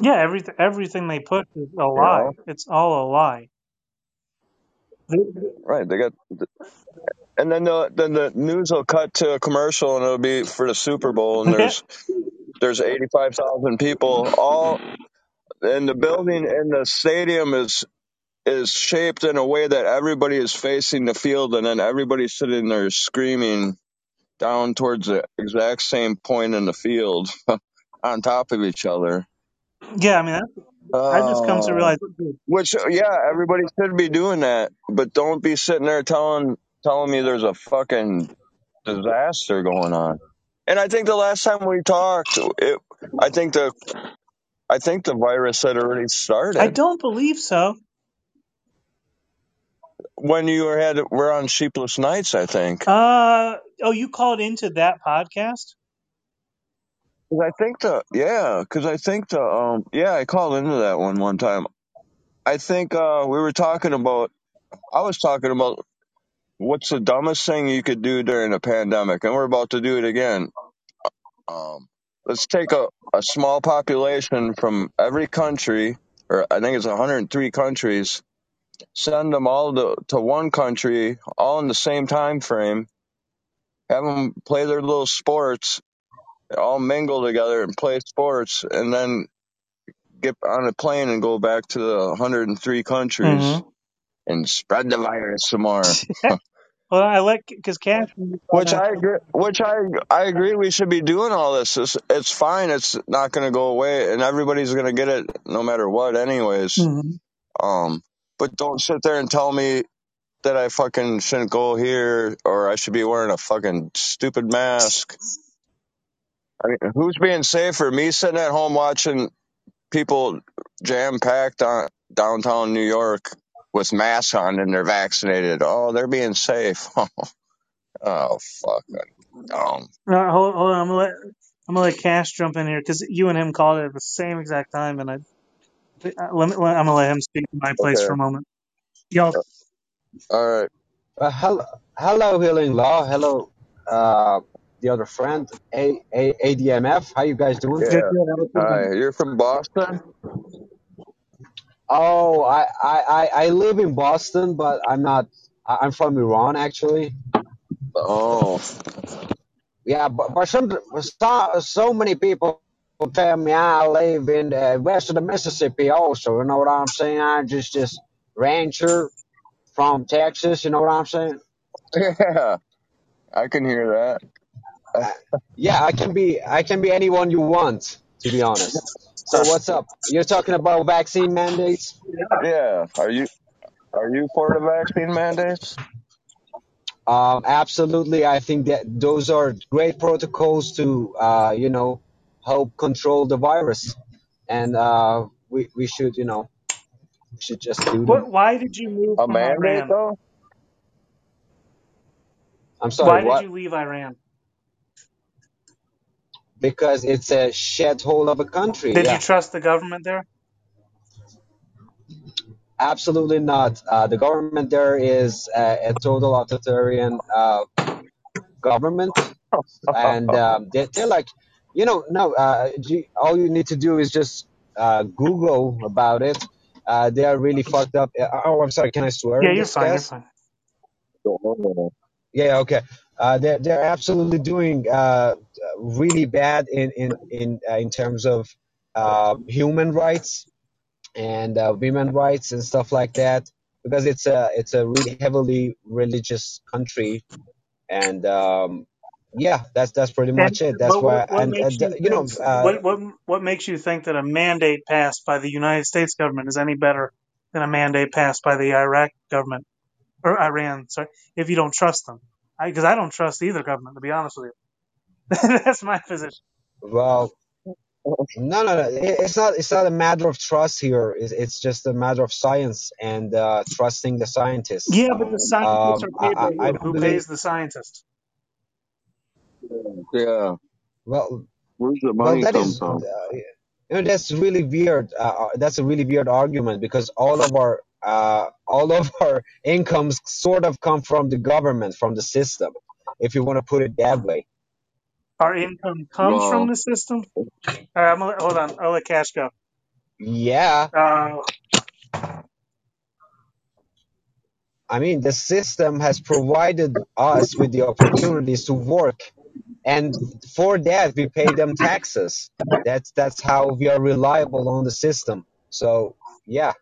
Speaker 1: Yeah, everything everything they put is a lie.
Speaker 2: know,
Speaker 1: It's all a lie.
Speaker 2: Right? They got, and then the then the news will cut to a commercial, and it'll be for the Super Bowl, and there's there's eighty five thousand people all in the building, and the stadium is is shaped in a way that everybody is facing the field and then everybody's sitting there screaming down towards the exact same point in the field on top of each other.
Speaker 1: yeah, I mean, that's, I just come to
Speaker 2: Uh,
Speaker 1: realize.
Speaker 2: which yeah, everybody should be doing that, but don't be sitting there telling telling me there's a fucking disaster going on. And I think the last time we talked, it, I think the I think the virus had already started.
Speaker 1: I
Speaker 2: started
Speaker 1: don't believe so.
Speaker 2: When you were had were on Sheepless Nights. I think.
Speaker 1: Uh oh, you called into that podcast?
Speaker 2: 'Cause I think the yeah, because I think the um yeah, I called into that one one time. I think uh we were talking about. I was talking about what's the dumbest thing you could do during a pandemic, and we're about to do it again. Um, let's take a a small population from every country, or I think it's 103 countries. Send them all to to one country, all in the same time frame. Have them play their little sports, all mingle together and play sports, and then get on a plane and go back to the 103 countries
Speaker 1: Mm-hmm.
Speaker 2: and spread the virus some more.
Speaker 1: Well, I like because Cash.
Speaker 2: Which I agree. Which I I agree. We should be doing all this. It's, it's fine. It's not going to go away, and everybody's going to get it no matter what, anyways.
Speaker 1: Mhm.
Speaker 2: Um, but don't sit there and tell me that I fucking shouldn't go here or I should be wearing a fucking stupid mask. I mean, who's being safer? Me sitting at home watching people jam packed on downtown New York with masks on and they're vaccinated. Oh, they're being safe. oh, fuck. Dumb.
Speaker 1: No, hold, hold on. I'm gonna let I'm gonna let Cash jump in here because you and him called it at the same exact time, and I uh, let me, let, I'm gonna let him speak in my place
Speaker 2: Okay.
Speaker 1: for a moment. Y'all,
Speaker 2: All right.
Speaker 3: Uh, hello, hello, Healing Law. Hello, uh, the other friend, A, A, ADMF. How you guys doing?
Speaker 2: Yeah.
Speaker 1: good, good. How about you?
Speaker 2: Hi. You're from Boston?
Speaker 3: Oh, I, I, I, I live in Boston, but I'm not. I- I'm from Iran, actually.
Speaker 2: Oh.
Speaker 3: Yeah, but, but some, so, so many people tell me I live in the west of the Mississippi. Also, you know what I'm saying? I'm just this rancher from Texas. You know what I'm saying?
Speaker 2: Yeah. I can hear that.
Speaker 3: Yeah, I can be I can be anyone you want, to be honest. So what's up? You're talking about vaccine mandates?
Speaker 2: Yeah. Are you are you for the vaccine mandates?
Speaker 3: Um, absolutely. I think that those are great protocols to uh, you know help control the virus, and uh, we we should you know we should just do
Speaker 1: What? Why did you move
Speaker 2: A
Speaker 1: from
Speaker 2: mandate
Speaker 1: Iran?
Speaker 2: though?
Speaker 3: I'm sorry,
Speaker 1: Why did
Speaker 3: what?
Speaker 1: you leave Iran?
Speaker 3: Because it's a shithole of a country.
Speaker 1: Did
Speaker 3: Yeah.
Speaker 1: you trust the government there?
Speaker 3: Absolutely not. Uh, the government there is a, a total authoritarian uh, government, and um, they, they're like, you know, no. Uh, you, all you need to do is just uh, Google about it. Uh, they are really fucked up. Uh, Oh, I'm sorry. Can I swear
Speaker 1: Yeah,
Speaker 3: in
Speaker 1: you're
Speaker 3: this,
Speaker 1: fine. You're fine.
Speaker 3: Yeah, okay. Uh, they're they're absolutely doing uh, really bad in in in uh, in terms of uh, human rights and uh, women rights and stuff like that because it's a it's a really heavily religious country and um, yeah, that's that's pretty
Speaker 1: And
Speaker 3: much it. That's why
Speaker 1: what what
Speaker 3: and
Speaker 1: makes you
Speaker 3: the- you know
Speaker 1: think
Speaker 3: uh,
Speaker 1: what what what makes you think that a mandate passed by the United States government is any better than a mandate passed by the Iraq government or Iran? Sorry, if you don't trust them, because I, don't trust either government to be honest with you. That's my position.
Speaker 3: well no no no it- it's not it's not a matter of trust here. It's, it's just a matter of science and uh, trusting the scientists.
Speaker 1: Yeah, but the scientists
Speaker 3: Um,
Speaker 1: are
Speaker 3: I,
Speaker 1: paid by
Speaker 3: I I
Speaker 1: who?
Speaker 3: don't
Speaker 1: Who
Speaker 3: believe
Speaker 1: pays the scientists?
Speaker 2: Yeah.
Speaker 3: well
Speaker 2: Where's the
Speaker 3: Well,
Speaker 2: money
Speaker 3: that
Speaker 2: come
Speaker 3: is,
Speaker 2: from?
Speaker 3: uh, you know, that's really weird. Uh, uh, that's a really weird argument because all of our, uh, all of our incomes sort of come from the government, from the system, if you want to put it that way.
Speaker 1: Our income comes from
Speaker 2: Well,
Speaker 1: the system. All right, I'm gonna, hold on. I'll let Cash go.
Speaker 3: Yeah,
Speaker 1: Uh,
Speaker 3: I mean, the system has provided us with the opportunities to work, and for that we pay them taxes. That's that's how we are reliable on the system. So, yeah,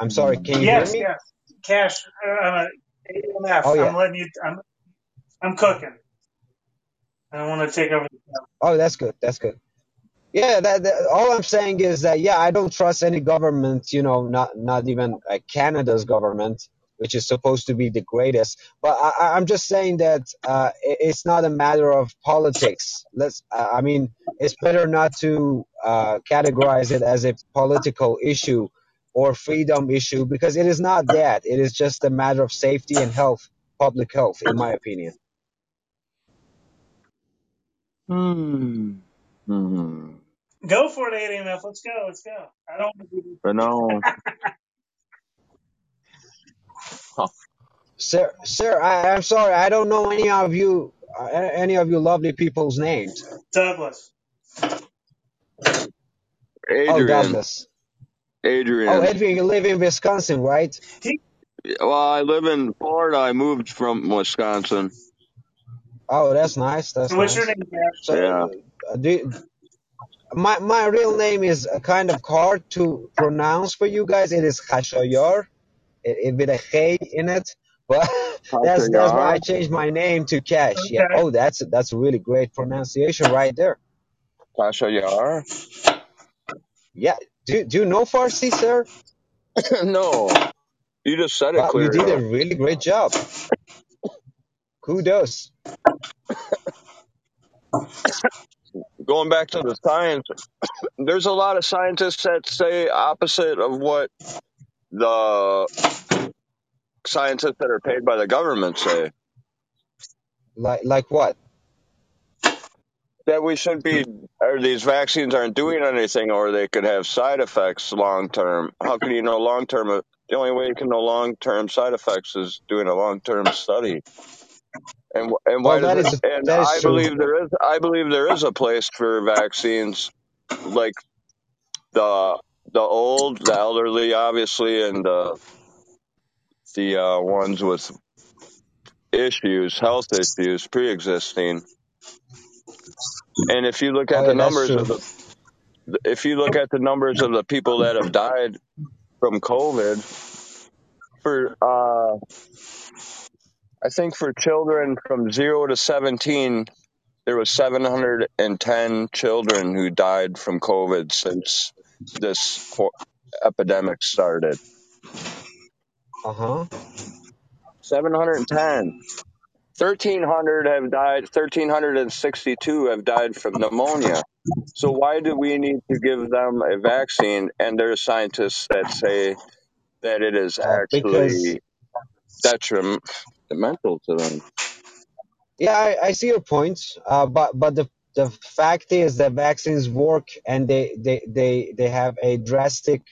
Speaker 3: I'm sorry. Can you hear me?
Speaker 1: yes. Cash. Uh, AMF.
Speaker 3: Oh yeah.
Speaker 1: I'm letting you. I'm. I'm cooking. I don't want to take over.
Speaker 3: Oh, that's good. That's good. Yeah, that, that all I'm saying is that yeah, I don't trust any government. You know, not not even uh, Canada's government, which is supposed to be the greatest. But I, I'm just saying that uh, it- it's not a matter of politics. Let's. Uh, I mean, it's better not to uh, categorize it as a political issue or freedom issue because it is not that. It is just a matter of safety and health, public health, in my opinion.
Speaker 2: hmm. Hmm.
Speaker 1: Go for it, AMF. Let's go. Let's go. I don't. want to be-
Speaker 2: But no.
Speaker 3: Sir, sir, I, I'm sorry, I don't know any of you, uh, any of you lovely people's names.
Speaker 1: Douglas.
Speaker 3: Oh,
Speaker 2: Adrian.
Speaker 3: Douglas. Oh,
Speaker 2: Adrian.
Speaker 3: Edwin, you live in Wisconsin, right?
Speaker 2: Well, I live in Florida. I moved from Wisconsin.
Speaker 3: Oh, that's nice. That's
Speaker 1: And what's
Speaker 3: nice.
Speaker 1: your name, Cash?
Speaker 3: So,
Speaker 2: Yeah.
Speaker 3: uh, do, my my real name is kind of hard to pronounce for you guys. It is Khashayar, it, it with a K in it. But that's that's why I changed my name to Cash. Yeah.
Speaker 1: Okay.
Speaker 3: Oh, that's that's a really great pronunciation right there.
Speaker 2: Hashayar.
Speaker 3: Yeah. Do do you know Farsi, sir?
Speaker 2: no. You just said it
Speaker 3: Wow, you
Speaker 2: clear
Speaker 3: did a really great job. Kudos.
Speaker 2: Going back to the science, there's a lot of scientists that say opposite of what the scientists that are paid by the government say.
Speaker 3: Like like what?
Speaker 2: That we shouldn't be, or these vaccines aren't doing anything, or they could have side effects long term. How can you know long term? The only way you can know long term side effects is doing a long term study. And and why
Speaker 3: Well, that
Speaker 2: does
Speaker 3: is
Speaker 2: it? And
Speaker 3: that is
Speaker 2: I
Speaker 3: true.
Speaker 2: believe there is. I believe there is a place for vaccines, like the the old, the elderly, obviously, and the the uh, ones with issues, health issues, pre existing. And if you look
Speaker 3: Oh
Speaker 2: at
Speaker 3: yeah,
Speaker 2: the numbers
Speaker 3: true.
Speaker 2: of the if you look at the numbers of the people that have died from COVID, for uh, I think for children from zero to seventeen, there was seven hundred and ten children who died from COVID since this epidemic started.
Speaker 3: Uh huh.
Speaker 2: Seven hundred and ten. 1,300 have died, 1,362 have died from pneumonia. So why do we need to give them a vaccine? And there are scientists that say that it is
Speaker 3: actually because
Speaker 2: actually detrimental to them.
Speaker 3: yeah, I, I see your point. Uh, but but the the fact is that vaccines work and they they they, they have a drastic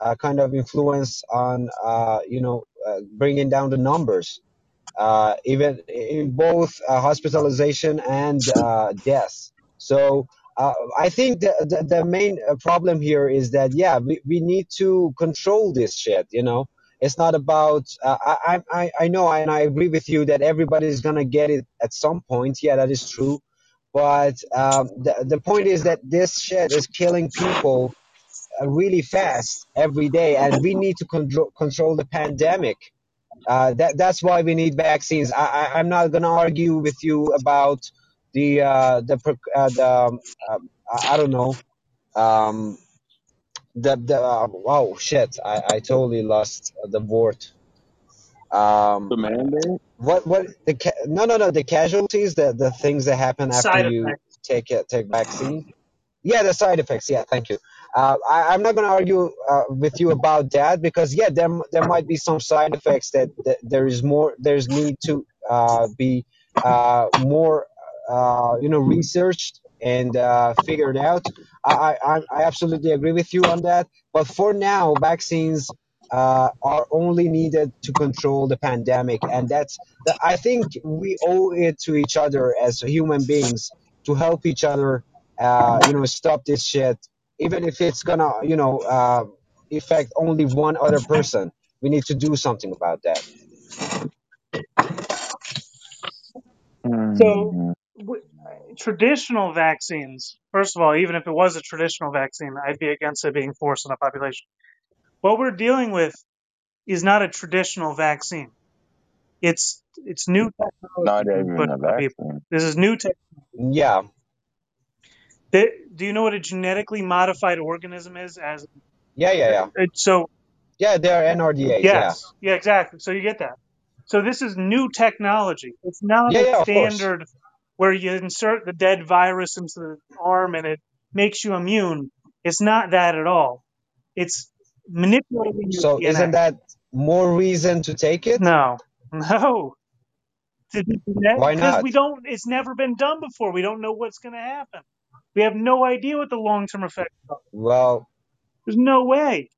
Speaker 3: uh, kind of influence on uh, you know uh, bringing down the numbers uh, even in both uh, hospitalization and uh, deaths. So I think the, the, the main problem here is that yeah we, we need to control this shit. You know, it's not about uh, I, I I know and I agree with you that everybody's gonna get it at some point. Yeah, that is true. But um, the the point is that this shit is killing people uh, really fast every day, and we need to control control the pandemic. Uh, that that's why we need vaccines. I, I I'm not gonna argue with you about the uh, the uh, the um, uh, I I don't know um the the uh, oh shit. I I totally lost the word um
Speaker 2: The mandate?
Speaker 3: what what the ca- no no no the casualties the the things that happen after
Speaker 1: Side
Speaker 3: you
Speaker 1: effects.
Speaker 3: take it take vaccine. Yeah the side effects. Yeah thank you. Uh, I, i'm not going to argue uh, with you about that because yeah there, there might be some side effects that, that there is more there's need to uh, be uh, more uh, you know researched and uh, figured out I, I i absolutely agree with you on that but for now vaccines uh, are only needed to control the pandemic and that's i think we owe it to each other as human beings to help each other uh, you know, stop this shit, even if it's gonna, you know, uh, affect only one other person. We need to do something about that.
Speaker 1: So. W- traditional vaccines, first of all, even if it was a traditional vaccine, I'd be against it being forced on a population. What we're dealing with is not a traditional vaccine. It's it's new technology
Speaker 2: Not even
Speaker 1: put
Speaker 2: a
Speaker 1: on people.
Speaker 2: vaccine.
Speaker 1: This is new technology.
Speaker 3: Yeah,
Speaker 1: Th- Do you know what a genetically modified organism is? As
Speaker 3: yeah, yeah, yeah.
Speaker 1: it- so,
Speaker 3: Yeah, they're NRDAs. Yeah,
Speaker 1: yes, yeah, exactly. So you get that. So this is new technology. It's not
Speaker 3: yeah,
Speaker 1: a
Speaker 3: yeah. Of course.
Speaker 1: standard where you insert the dead virus into the arm and it makes you immune. It's not that at all. It's manipulating
Speaker 3: So
Speaker 1: DNA.
Speaker 3: isn't that more reason to take it?
Speaker 1: No, no.
Speaker 3: Why
Speaker 1: Because
Speaker 3: not?
Speaker 1: we don't. It's never been done before. We don't know what's going to happen. We have no idea what the long-term effects are.
Speaker 3: Well,
Speaker 1: There's no way.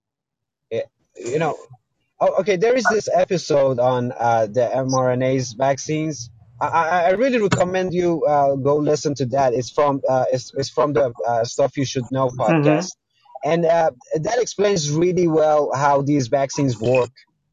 Speaker 3: it, you know, Oh, okay. There is this episode on uh, the mRNA's vaccines. I, I, I really recommend you uh, go listen to that. It's from uh, it's, it's from the uh, Stuff You Should Know
Speaker 1: hmm
Speaker 3: podcast, and uh, that explains really well how these vaccines work,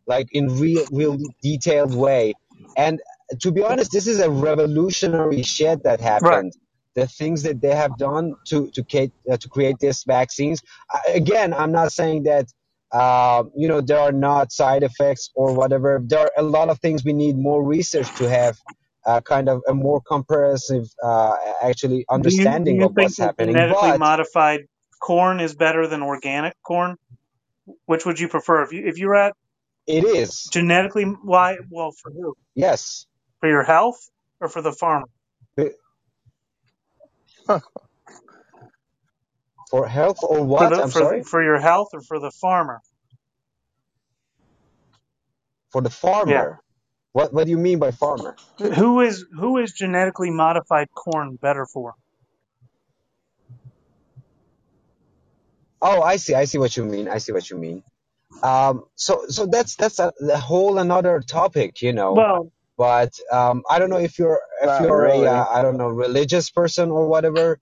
Speaker 3: like in real, real detailed way. And to be honest, this is a revolutionary shit that happened. The things that they have done to to create uh, to create these vaccines. Uh, again, I'm not saying that uh, you know there are not side effects or whatever there are a lot of things we need more research to have uh, kind of a more comprehensive uh, actually
Speaker 1: Do you do
Speaker 3: understanding
Speaker 1: you
Speaker 3: of what's happening
Speaker 1: genetically
Speaker 3: but
Speaker 1: modified corn is better than organic corn? Which would you prefer? If you if you're at
Speaker 3: it is
Speaker 1: genetically why well for who?
Speaker 3: yes
Speaker 1: For your health or for the farmer?
Speaker 3: for health or
Speaker 1: For
Speaker 3: what
Speaker 1: the
Speaker 3: i'm
Speaker 1: for
Speaker 3: sorry
Speaker 1: for your health or for the farmer?
Speaker 3: for the farmer.
Speaker 1: Yeah.
Speaker 3: Farmer what what do you mean by farmer
Speaker 1: Who is who is genetically modified corn better for?
Speaker 3: oh i see i see what you mean i see what you mean um so so that's that's a, a whole another topic you know
Speaker 1: Well,
Speaker 3: but um, I don't know if you're if
Speaker 2: Not
Speaker 3: you're
Speaker 2: really.
Speaker 3: a uh, I don't know religious person or whatever.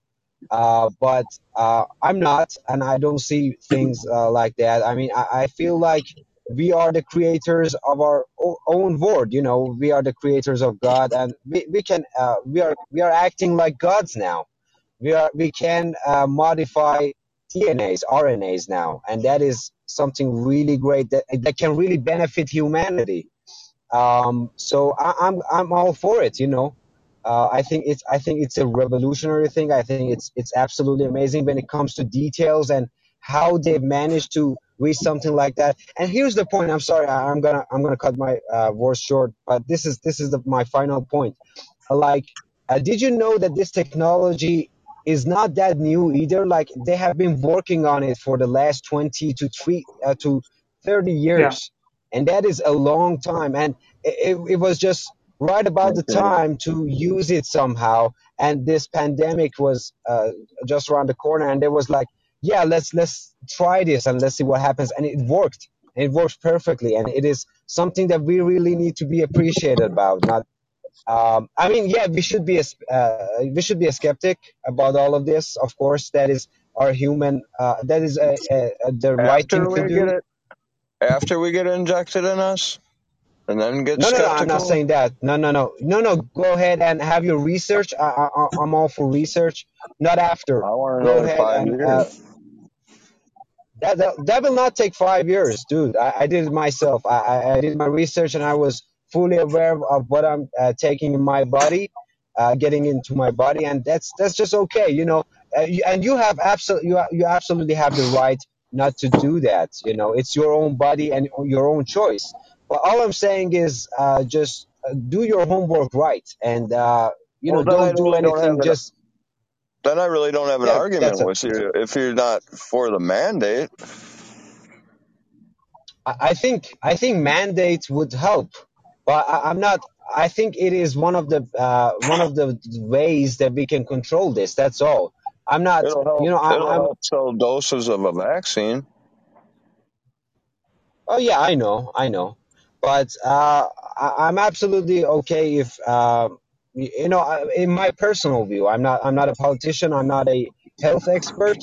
Speaker 3: Uh, but uh, I'm not, and I don't see things uh, like that. I mean, I, I feel like we are the creators of our own world. You know, we are the creators of God, and we, we can uh, we are we are acting like gods now. We are we can uh, modify DNAs, RNAs now, and that is something really great that that can really benefit humanity. Um, so I, I'm I'm all for it. You know, uh, I think it's I think it's a revolutionary thing. I think it's it's absolutely amazing when it comes to details and how they've managed to reach something like that. And here's the point. I'm sorry, I, I'm gonna I'm gonna cut my uh, words short, but this is this is the, my final point. Like, uh, did you know that this technology is not that new either? Like, they have been working on it for the last 20 to three uh, to 30
Speaker 1: yeah.
Speaker 3: years, and that is a long time. And it, it, it was just right about the time to use it somehow. And this pandemic was uh, just around the corner, and there was like, yeah, let's let's try this and let's see what happens. And it worked. It works perfectly, and it is something that we really need to be appreciated about. Not, um, I mean, yeah, we should be a, uh, we should be a skeptic about all of this. Of course, that is our human. Uh, that is a, a, a, the right
Speaker 2: After
Speaker 3: thing
Speaker 2: we
Speaker 3: to
Speaker 2: get
Speaker 3: do.
Speaker 2: it, after we get injected in us, and then get
Speaker 3: No, no, no. I'm not saying that. No, no, no, no, no. Go ahead and have your research. I, I, I'm all for research. Not after.
Speaker 2: I want to know five
Speaker 3: and
Speaker 2: years.
Speaker 3: uh, that, that that will not take five years, dude. I, I did it myself. I, I, did my research and I was fully aware of what I'm uh, taking in my body, uh, getting into my body, and that's that's just okay, you know. Uh, you, and you have absolutely you, you absolutely have the right not to do that. You know, it's your own body and your own choice. But all I'm saying is uh, just uh, do your homework right, and uh, you know,
Speaker 2: well,
Speaker 3: don't do
Speaker 2: really don't have
Speaker 3: anything
Speaker 2: an.
Speaker 3: just
Speaker 2: Then I really don't have an
Speaker 3: yeah.
Speaker 2: argument
Speaker 3: That's a,
Speaker 2: with you if you're not for the mandate.
Speaker 3: I I think I think mandates would help, but I, I'm not. I think it is one of the uh, one of the ways that we can control this. That's all. I'm not.
Speaker 2: It'll help.
Speaker 3: You know, I'm.
Speaker 2: It'll
Speaker 3: I'm
Speaker 2: help sell doses of a vaccine.
Speaker 3: oh yeah, I know, I know, but uh, I, I'm absolutely okay if uh, you know. I- In my personal view, I'm not. I'm not a politician. I'm not a health expert.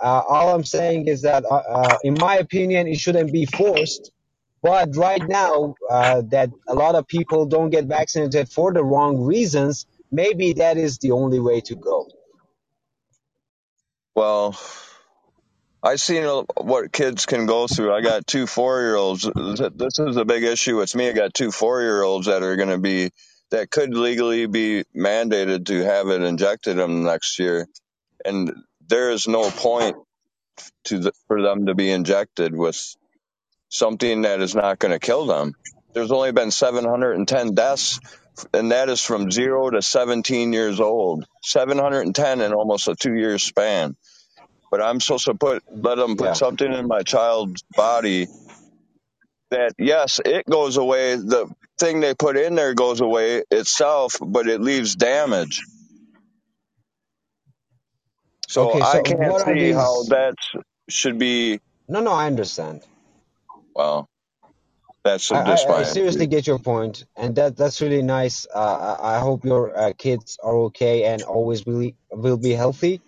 Speaker 3: Uh, all I'm saying is that, uh, uh, in my opinion, it shouldn't be forced. But right now, uh, that a lot of people don't get vaccinated for the wrong reasons, maybe that is the only way to go.
Speaker 2: Well, I've seen what kids can go through. I got two four year olds. This is a big issue It's me. I got two four year olds that are going to be that could legally be mandated to have it injected them next year, and there is no point to the, for them to be injected with something that is not going to kill them. There's only been 710 deaths, and that is from zero to 17 years old. 710 in almost a two year span. But I'm supposed to put let them put
Speaker 3: Yeah.
Speaker 2: something in my child's body that yes, it goes away. The thing they put in there goes away itself, but it leaves damage. So
Speaker 3: Okay,
Speaker 2: I
Speaker 3: so
Speaker 2: can't
Speaker 3: what are
Speaker 2: see how
Speaker 3: these?
Speaker 2: that should be.
Speaker 3: No, no, I understand.
Speaker 2: Well, that's
Speaker 3: I,
Speaker 2: just
Speaker 3: I, I
Speaker 2: my
Speaker 3: seriously get your point, and that that's really nice. Uh, I, I hope your uh, kids are okay and always will be, will be healthy.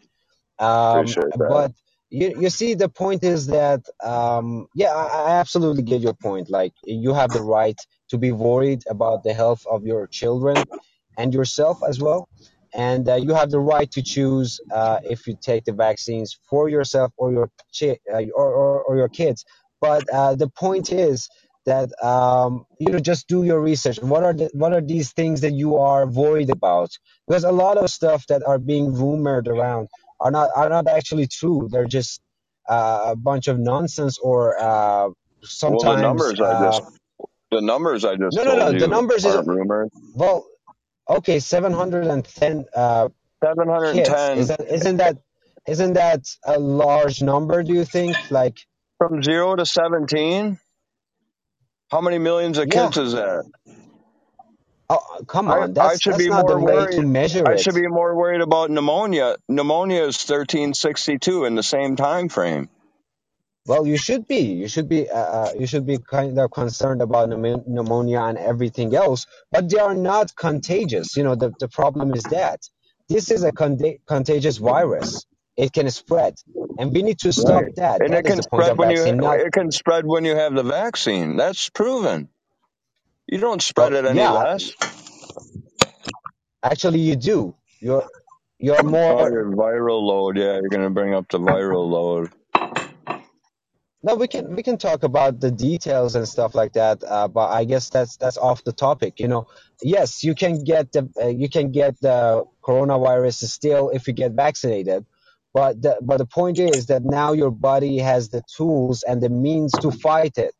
Speaker 3: Um,
Speaker 2: appreciate that.
Speaker 3: but you, you see, the point is that, um, yeah, I, I absolutely get your point. Like, you have the right to be worried about the health of your children and yourself as well. And uh, you have the right to choose uh, if you take the vaccines for yourself or your chi- uh, or, or, or your kids. But uh, the point is that um, you know just do your research. What are the, what are these things that you are worried about? Because a lot of stuff that are being rumored around are not are not actually true. They're just uh, a bunch of nonsense or uh,
Speaker 2: Well, the
Speaker 3: sometimes
Speaker 2: numbers I just
Speaker 3: uh,
Speaker 2: the numbers I just
Speaker 3: no no no the numbers is
Speaker 2: rumored.
Speaker 3: well okay 710 uh,
Speaker 2: Seven hundred and
Speaker 3: is that isn't that isn't that a large number do you think like
Speaker 2: from zero to seventeen. How many millions of
Speaker 3: yeah
Speaker 2: kids is that?
Speaker 3: Oh, come
Speaker 2: I
Speaker 3: on
Speaker 2: I
Speaker 3: that's
Speaker 2: should
Speaker 3: that's
Speaker 2: be
Speaker 3: not the
Speaker 2: more
Speaker 3: way to
Speaker 2: worried.
Speaker 3: measure
Speaker 2: I
Speaker 3: it
Speaker 2: should be more worried about pneumonia. Pneumonia is thirteen sixty two in the same time frame.
Speaker 3: Well, you should be. You should be. Uh, uh, you should be kind of concerned about pneumo- pneumonia and everything else, but they are not contagious. You know, the, the problem is that this is a con- contagious virus. It can spread, and we need to stop
Speaker 2: Right.
Speaker 3: that.
Speaker 2: And
Speaker 3: That
Speaker 2: it
Speaker 3: is
Speaker 2: can
Speaker 3: the point
Speaker 2: spread
Speaker 3: of
Speaker 2: when you
Speaker 3: vaccine. Not
Speaker 2: it can spread when you have the vaccine. That's proven. You don't spread it any
Speaker 3: yeah.
Speaker 2: less.
Speaker 3: Actually, you do. You're you're more Oh,
Speaker 2: your viral load. Yeah, you're gonna bring up the viral load.
Speaker 3: No, we can we can talk about the details and stuff like that. Uh, but I guess that's that's off the topic. You know, yes, you can get the uh, you can get the coronavirus still if you get vaccinated. But the, but the point is that now your body has the tools and the means to fight it,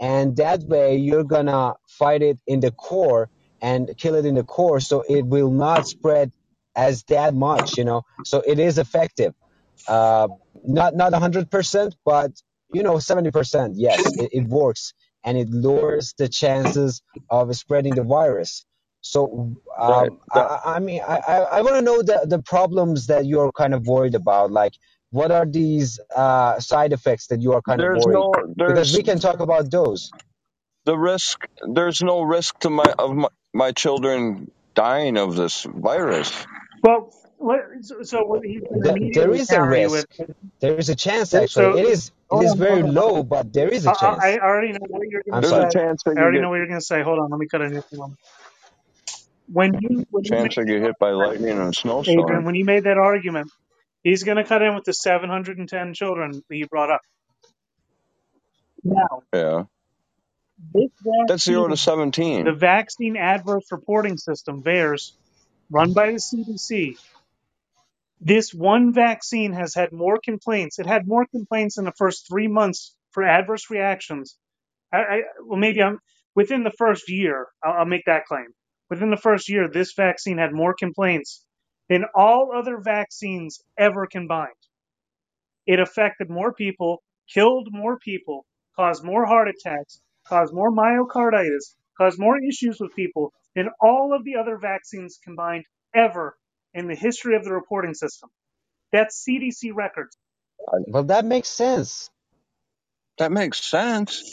Speaker 3: and that way you're gonna fight it in the core and kill it in the core, so it will not spread as that much. You know, so it is effective. Uh, not not hundred percent, but you know, 70%, yes, it, it works and it lowers the chances of spreading the virus. So, um, I, I I mean, I, I, I want to know the, the problems that you're kind of worried about. Like, what are these uh, side effects that you are kind of worried?
Speaker 2: no
Speaker 3: Because we can talk about those.
Speaker 2: the risk there's no risk to my of my, my children dying of this virus.
Speaker 1: Well, what, so, so what he's going to
Speaker 3: There, there
Speaker 1: immediately
Speaker 3: is a
Speaker 1: counter you with.
Speaker 3: risk. There is a chance, actually.
Speaker 1: So
Speaker 3: It is it
Speaker 1: hold
Speaker 3: is
Speaker 1: on,
Speaker 3: very
Speaker 1: on.
Speaker 3: low, but there is
Speaker 1: I,
Speaker 3: a
Speaker 1: I,
Speaker 3: chance.
Speaker 1: I already know what you're going
Speaker 3: I'm
Speaker 1: to
Speaker 2: There's
Speaker 1: say.
Speaker 2: a
Speaker 3: sorry.
Speaker 2: chance that
Speaker 1: I already
Speaker 2: get
Speaker 1: know what you're going to say. Hold on, let me cut in here for one. When you when you
Speaker 2: chance
Speaker 1: made
Speaker 2: to get hit by lightning in a
Speaker 1: Adrian, when you made that argument, he's going to cut in with the 710 children that you brought up. Now,
Speaker 2: Yeah.
Speaker 1: this
Speaker 2: That's zero to
Speaker 1: vaccine,
Speaker 2: seventeen.
Speaker 1: the Vaccine Adverse Reporting System, VAERS, run by the CDC, this one vaccine has had more complaints. It had more complaints in the first three months for adverse reactions. I, I well, maybe I'm within the first year. I'll, I'll make that claim. Within the first year, this vaccine had more complaints than all other vaccines ever combined. It affected more people, killed more people, caused more heart attacks, caused more myocarditis, caused more issues with people than all of the other vaccines combined ever in the history of the reporting system. That's CDC records.
Speaker 3: Well, that makes sense.
Speaker 2: That makes sense.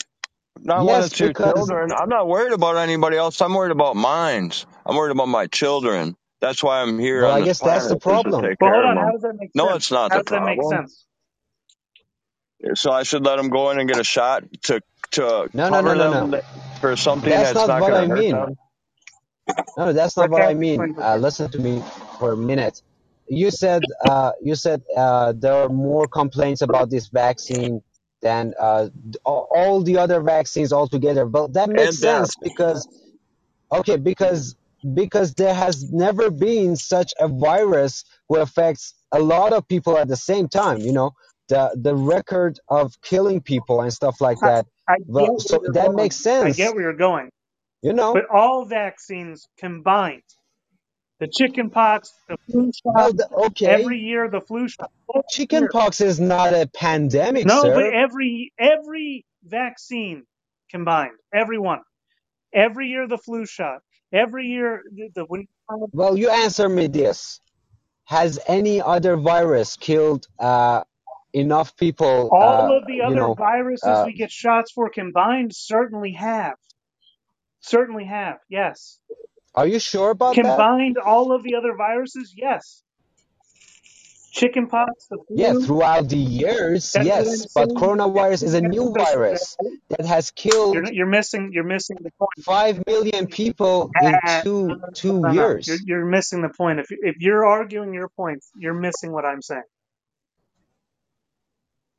Speaker 2: Not when
Speaker 3: Yes,
Speaker 2: it's your
Speaker 3: because
Speaker 2: children. I'm not worried about anybody else. I'm worried about mine. I'm worried about my children. That's why I'm here
Speaker 3: well,
Speaker 2: on
Speaker 3: I
Speaker 2: this
Speaker 3: guess that's the
Speaker 2: planet is to
Speaker 3: problem.
Speaker 2: take
Speaker 1: Well, hold
Speaker 2: care
Speaker 1: on.
Speaker 2: of
Speaker 1: How
Speaker 2: them.
Speaker 1: does that make
Speaker 2: No, it's not
Speaker 1: How
Speaker 2: the
Speaker 1: does that make
Speaker 2: problem.
Speaker 1: sense?
Speaker 2: So I should let them go in and get a shot to to
Speaker 3: No, no, no,
Speaker 2: cover
Speaker 3: no,
Speaker 2: them
Speaker 3: no.
Speaker 2: for something
Speaker 3: That's
Speaker 2: that's
Speaker 3: not
Speaker 2: not
Speaker 3: what
Speaker 2: going
Speaker 3: I
Speaker 2: to hurt
Speaker 3: mean.
Speaker 2: them.
Speaker 3: No, that's not
Speaker 1: Let
Speaker 3: what I
Speaker 1: Captain
Speaker 3: mean.
Speaker 1: explain
Speaker 3: Uh,
Speaker 1: this.
Speaker 3: listen to me for a minute. You said uh, you said uh, there are more complaints about this vaccine than uh, all all the other vaccines altogether. But that makes
Speaker 2: And death.
Speaker 3: sense because okay, because because there has never been such a virus who affects a lot of people at the same time. You know, the the record of killing people and stuff like that.
Speaker 1: I
Speaker 3: Well,
Speaker 1: where
Speaker 3: so that makes
Speaker 1: going. I get
Speaker 3: sense.
Speaker 1: where you're going.
Speaker 3: You know.
Speaker 1: But all vaccines combined, the chicken pox, the flu shot,
Speaker 3: Well, the, okay.
Speaker 1: every year the flu shot, every year.
Speaker 3: Chickenpox is not a pandemic,
Speaker 1: No, but every every vaccine combined, every one, every year the flu shot, every year the, the when,
Speaker 3: Well, you answer me this. Has any other virus killed uh, enough people,
Speaker 1: all
Speaker 3: uh,
Speaker 1: of the
Speaker 3: you
Speaker 1: other
Speaker 3: know,
Speaker 1: viruses
Speaker 3: uh,
Speaker 1: we get shots for combined certainly have, certainly have, yes.
Speaker 3: are you sure about that?
Speaker 1: Combined, all of the other viruses, yes. Chickenpox, the
Speaker 3: Yeah, throughout the years,
Speaker 1: That's
Speaker 3: yes, but coronavirus is a new
Speaker 1: what I said.
Speaker 3: virus that has
Speaker 1: You're
Speaker 3: killed
Speaker 1: you're missing you're missing the point.
Speaker 3: five million people in
Speaker 1: Ah,
Speaker 3: two
Speaker 1: no,
Speaker 3: two
Speaker 1: no. You're
Speaker 3: years.
Speaker 1: you're missing the point. If if you're arguing your point, you're missing what I'm saying.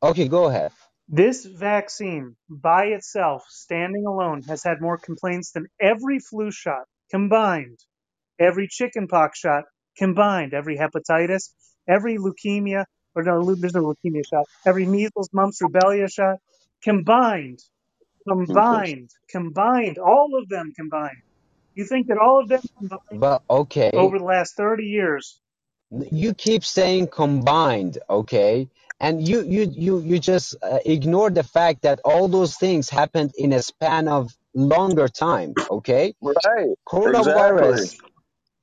Speaker 3: Okay, go ahead.
Speaker 1: This vaccine by itself, standing alone, has had more complaints than every flu shot combined, every chickenpox shot combined, every hepatitis, every leukemia, or no, there's no leukemia shot, every measles, mumps, rubella shot combined, combined, combined, all of them combined. You think that all of them combined
Speaker 3: But okay,
Speaker 1: over the last 30 years
Speaker 3: you keep saying combined, okay? And you you you you just uh, ignore the fact that all those things happened in a span of longer time, okay?
Speaker 2: Right. Exactly.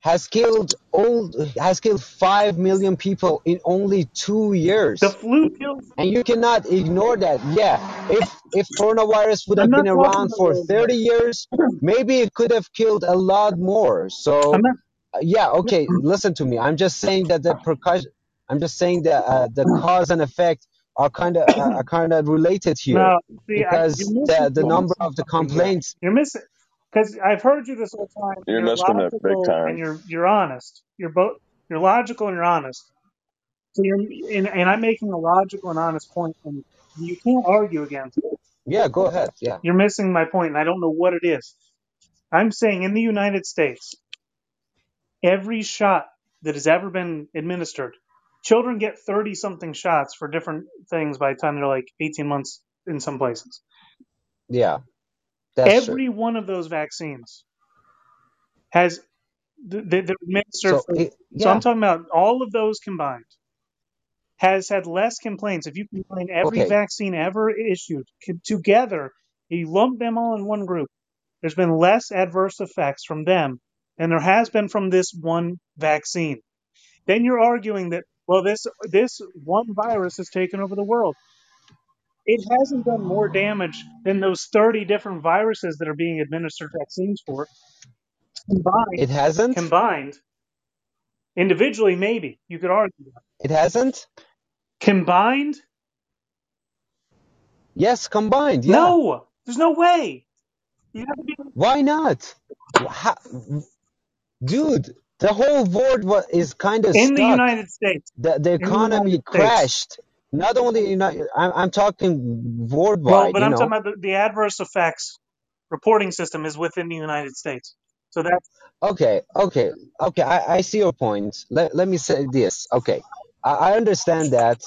Speaker 3: Has killed all has killed 5 million people in only 2 years.
Speaker 1: The flu kills.
Speaker 3: And you cannot ignore that. Yeah, if if coronavirus would have been around for 30 years, maybe it could have killed a lot more. So
Speaker 1: not.
Speaker 3: yeah, okay, listen to me. I'm just saying that the percussion I'm just saying that uh, the cause and effect are kind of uh, are kind of related here
Speaker 1: No, see,
Speaker 3: because
Speaker 1: you're
Speaker 3: the the number of the complaints
Speaker 1: You're missing because I've heard you this whole time.
Speaker 2: You're
Speaker 1: You're
Speaker 2: missing it big time.
Speaker 1: and you're you're honest. You're both you're logical and you're honest. So you're and, and I'm making a logical and honest point, and you can't argue against it.
Speaker 3: yeah, go ahead. Yeah.
Speaker 1: You're missing my point, and I don't know what it is. I'm saying in the United States, every shot that has ever been administered, children get 30 something shots for different things by the time they're like 18 months in some places.
Speaker 3: Yeah. That's true.
Speaker 1: Every one of those vaccines has th- th- they're administered
Speaker 3: So
Speaker 1: for.
Speaker 3: it,
Speaker 1: So I'm talking about all of those combined has had less complaints. If you combine every
Speaker 3: Okay.
Speaker 1: vaccine ever issued together, you lump them all in one group. There's been less adverse effects from them and there has been from this one vaccine. Then you're arguing that well, this this one virus has taken over the world. It hasn't done more damage than those 30 different viruses that are being administered vaccines for combined.
Speaker 3: It hasn't.
Speaker 1: Combined, individually, maybe you could argue. That.
Speaker 3: It hasn't.
Speaker 1: Combined,
Speaker 3: Yes, combined. Yeah.
Speaker 1: no, there's no way. You have to be
Speaker 3: Why not? How, dude, the whole world is kind of
Speaker 1: in the. United States.
Speaker 3: the the
Speaker 1: the
Speaker 3: economy
Speaker 1: United States.
Speaker 3: Crashed. Not only in I'm I'm talking worldwide.
Speaker 1: Well, but
Speaker 3: you
Speaker 1: I'm
Speaker 3: know.
Speaker 1: talking about the, the adverse effects reporting system is within the United States. So that's
Speaker 3: Okay, okay, okay. I, I see your point. Let, let me say this. Okay, I, I understand that.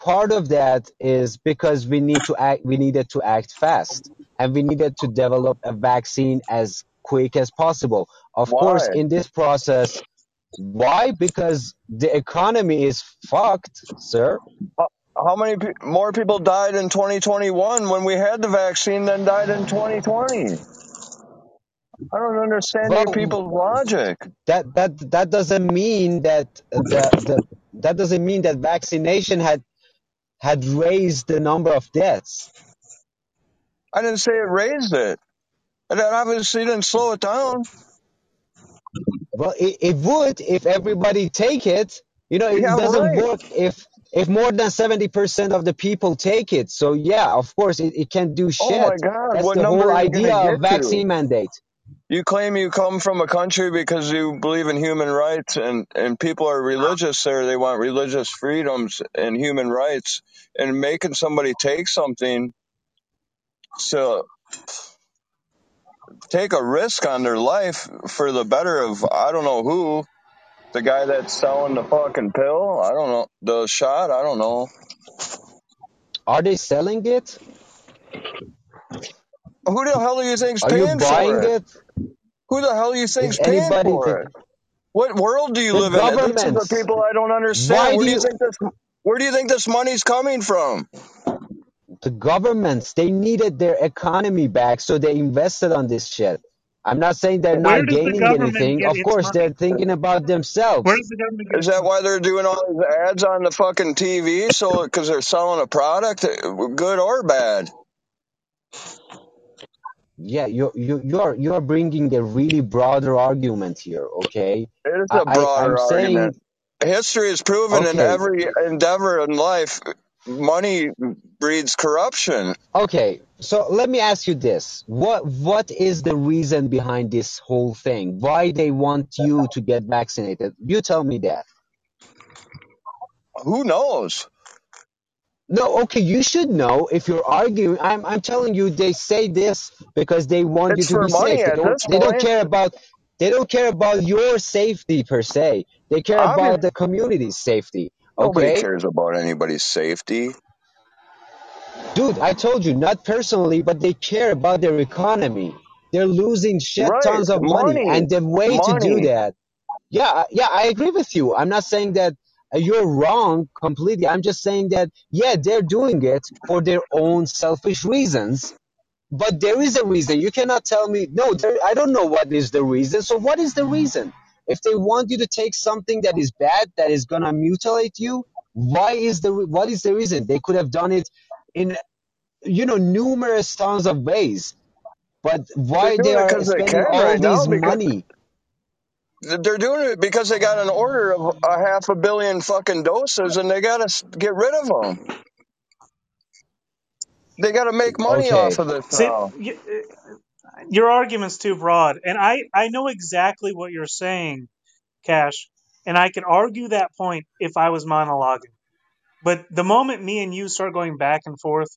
Speaker 3: Part of that is because we need to act. We needed to act fast, and we needed to develop a vaccine as quick as possible. Of course,
Speaker 2: Why?
Speaker 3: in this process, why? Because the economy is fucked, sir.
Speaker 2: Uh, How many pe- more people died in 2021 when we had the vaccine than died in 2020? I don't understand
Speaker 3: Well,
Speaker 2: people's logic.
Speaker 3: that that that doesn't mean that the the that doesn't mean that vaccination had had raised the number of deaths.
Speaker 2: I didn't say it raised it. And that obviously didn't slow it down.
Speaker 3: Well, it, it would if everybody take it. You know, it
Speaker 2: Yeah,
Speaker 3: doesn't
Speaker 2: right.
Speaker 3: work if if more than seventy percent of the people take it. So yeah, of course it, it can do shit.
Speaker 2: Oh my God,
Speaker 3: That's
Speaker 2: what
Speaker 3: the whole idea of
Speaker 2: get to?
Speaker 3: vaccine mandate.
Speaker 2: You claim you come from a country because you believe in human rights and, and people are religious there. They want religious freedoms and human rights. And making somebody take something to take a risk on their life for the better of I don't know who, the guy that's selling the fucking pill. I don't know the shot. I don't know
Speaker 3: Are they selling it?
Speaker 2: who the hell do you think's
Speaker 3: Are you
Speaker 2: paying
Speaker 3: buying
Speaker 2: for it?
Speaker 3: it?
Speaker 2: Who the hell do you think's
Speaker 3: Is
Speaker 2: paying
Speaker 3: anybody
Speaker 2: for it? What world do you
Speaker 3: the
Speaker 2: live in? This is the people I don't understand.
Speaker 3: Why
Speaker 2: Where
Speaker 3: do
Speaker 2: do you
Speaker 3: you
Speaker 2: think this? Where do you think this money's coming from?
Speaker 3: the governments they needed their economy back so they invested on this shit i'm not saying they're
Speaker 1: where
Speaker 3: not
Speaker 1: does the
Speaker 3: gaining
Speaker 1: government
Speaker 3: anything
Speaker 1: get
Speaker 3: of
Speaker 1: its
Speaker 3: course
Speaker 1: money?
Speaker 3: they're thinking about
Speaker 1: Where
Speaker 3: themselves
Speaker 1: does the government get
Speaker 2: Is
Speaker 1: its
Speaker 2: that
Speaker 1: money?
Speaker 2: why they're doing all these ads on the fucking TV? So because they're selling a product, good or bad?
Speaker 3: yeah you you you're you're bringing a really broader argument here okay
Speaker 2: It is
Speaker 3: i,
Speaker 2: a
Speaker 3: I
Speaker 2: broader
Speaker 3: i'm saying
Speaker 2: argument. History has proven in
Speaker 3: okay
Speaker 2: every endeavor in life, money breeds corruption.
Speaker 3: okay so let me ask you this what what is the reason behind this whole thing why they want you to get vaccinated you tell me that
Speaker 2: Who knows?
Speaker 3: No, okay, you should know if you're arguing. I'm I'm telling you, they say this because they want you to be safe. They don't
Speaker 2: this
Speaker 3: they don't care about they don't care about your safety per se. They care
Speaker 2: Obviously,
Speaker 3: about the community's safety.
Speaker 2: Nobody
Speaker 3: Okay?
Speaker 2: cares about anybody's safety.
Speaker 3: Dude, I told you, not personally, but they care about their economy. They're losing shit
Speaker 2: Right?
Speaker 3: tons of money.
Speaker 2: Money,
Speaker 3: And the way to do
Speaker 2: money.
Speaker 3: that, yeah, yeah, I agree with you. I'm not saying that uh, you're wrong completely. I'm just saying that, yeah, they're doing it for their own selfish reasons. But there is a reason. You cannot tell me, no, there, I don't know what is the reason. So what is the reason? If they want you to take something that is bad, that is gonna mutilate you, why is the, what is the reason? They could have done it in, you know, numerous tons of ways. But why they are
Speaker 2: because they
Speaker 3: spending
Speaker 2: can
Speaker 3: all
Speaker 2: right
Speaker 3: this money?
Speaker 2: they're doing it because they got an order of a half a billion fucking doses and they got to get rid of them. They got to make money
Speaker 3: Okay.
Speaker 2: off of this
Speaker 1: See,
Speaker 2: now.
Speaker 1: y- your argument's too broad, and I I know exactly what you're saying, Cash, and I could argue that point if I was monologuing. But the moment me and you start going back and forth,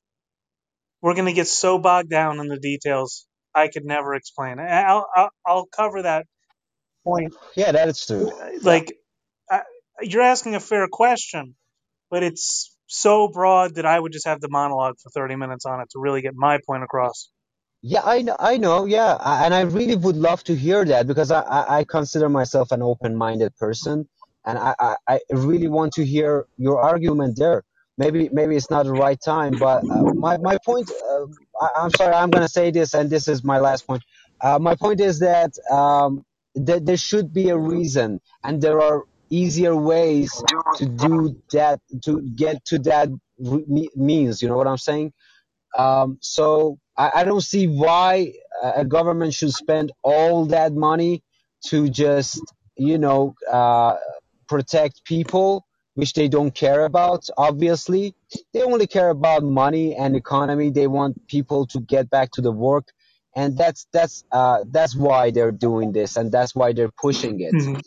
Speaker 1: we're gonna get so bogged down in the details. I could never explain. I'll I'll, I'll cover that point.
Speaker 3: Yeah, that is true. Uh,
Speaker 1: like, I, you're asking a fair question, but it's so broad that I would just have the monologue for 30 minutes on it to really get my point across.
Speaker 3: Yeah, I know, I know, yeah, I- and I really would love to hear that because I, I, I consider myself an open-minded person, and I, I, I really want to hear your argument there. Maybe, maybe it's not the right time, but uh, my, my point, uh, I, I'm sorry, I'm gonna say this, and this is my last point. Uh, my point is that um, th- there should be a reason, and there are easier ways to do that to get to that re- means. You know what I'm saying? Um, so I, I don't see why a government should spend all that money to just you know uh, protect people which they don't care about obviously. They only care about money and economy. They want people to get back to the work. And that's that's uh, that's why they're doing this and that's why they're pushing it.
Speaker 1: Mhm.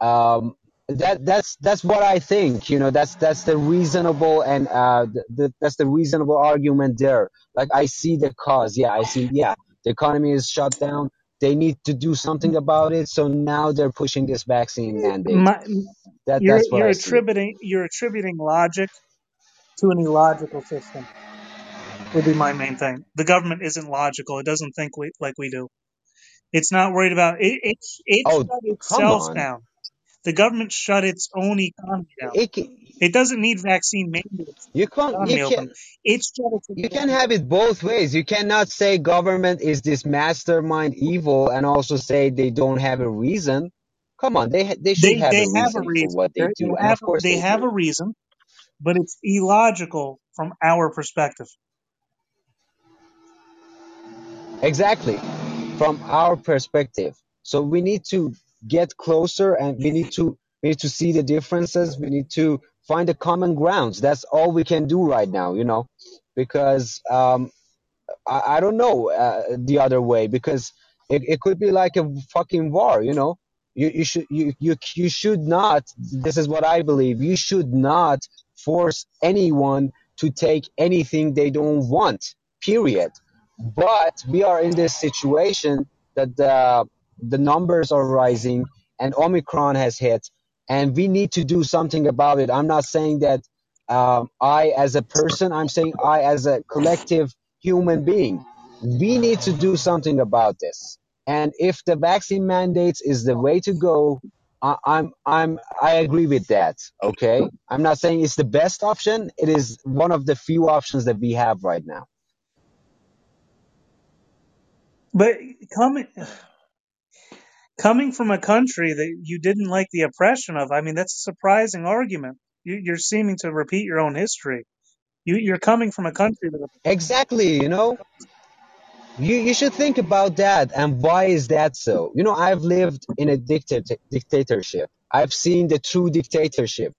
Speaker 3: um, that that's that's what I think. You know, that's that's the reasonable and uh, the, the, that's the reasonable argument there. Like I see the cause. Yeah, I see. Yeah, the economy is shut down. They need to do something about it. So now they're pushing this vaccine mandate.
Speaker 1: My,
Speaker 3: That
Speaker 1: you're
Speaker 3: that's what
Speaker 1: you're
Speaker 3: I see.
Speaker 1: attributing you're attributing logic to an illogical system. Would be my main thing. The government isn't logical. It doesn't think we, like we do. It's not worried about it. It, it
Speaker 3: Oh,
Speaker 1: shut itself down. The government shut its own economy down.
Speaker 3: It, ca-
Speaker 1: It doesn't need vaccine mandates.
Speaker 3: you can't. You can.
Speaker 1: Its
Speaker 3: You can have it both ways. You cannot say government is this mastermind evil and also say they don't have a reason. Come on, they they should
Speaker 1: They
Speaker 3: have
Speaker 1: they
Speaker 3: a
Speaker 1: have a
Speaker 3: reason for what they do,
Speaker 1: have
Speaker 3: of course
Speaker 1: they
Speaker 3: they
Speaker 1: have
Speaker 3: do.
Speaker 1: a reason, but it's illogical from our perspective.
Speaker 3: Exactly, from our perspective. So we need to get closer, and we need to we need to see the differences. We need to find the common grounds. That's all we can do right now, you know, because um, I, I don't know uh, the other way because it, it could be like a fucking war, you know. You, you should you, you you should not. This is what I believe. You should not force anyone to take anything they don't want. Period. But we are in this situation that the the numbers are rising and Omicron has hit, and we need to do something about it. I'm not saying that um, I, as a person, I'm saying I, as a collective human being, we need to do something about this. And if the vaccine mandates is the way to go, I, I'm I'm I agree with that. Okay, I'm not saying it's the best option. It is one of the few options that we have right now.
Speaker 1: But coming coming from a country that you didn't like the oppression of, I mean, that's a surprising argument. You, you're seeming to repeat your own history. You, you're coming from a country that
Speaker 3: Exactly, you know, you you should think about that and why is that so? You know, I've lived in a dictat- dictatorship. I've seen the true dictatorship.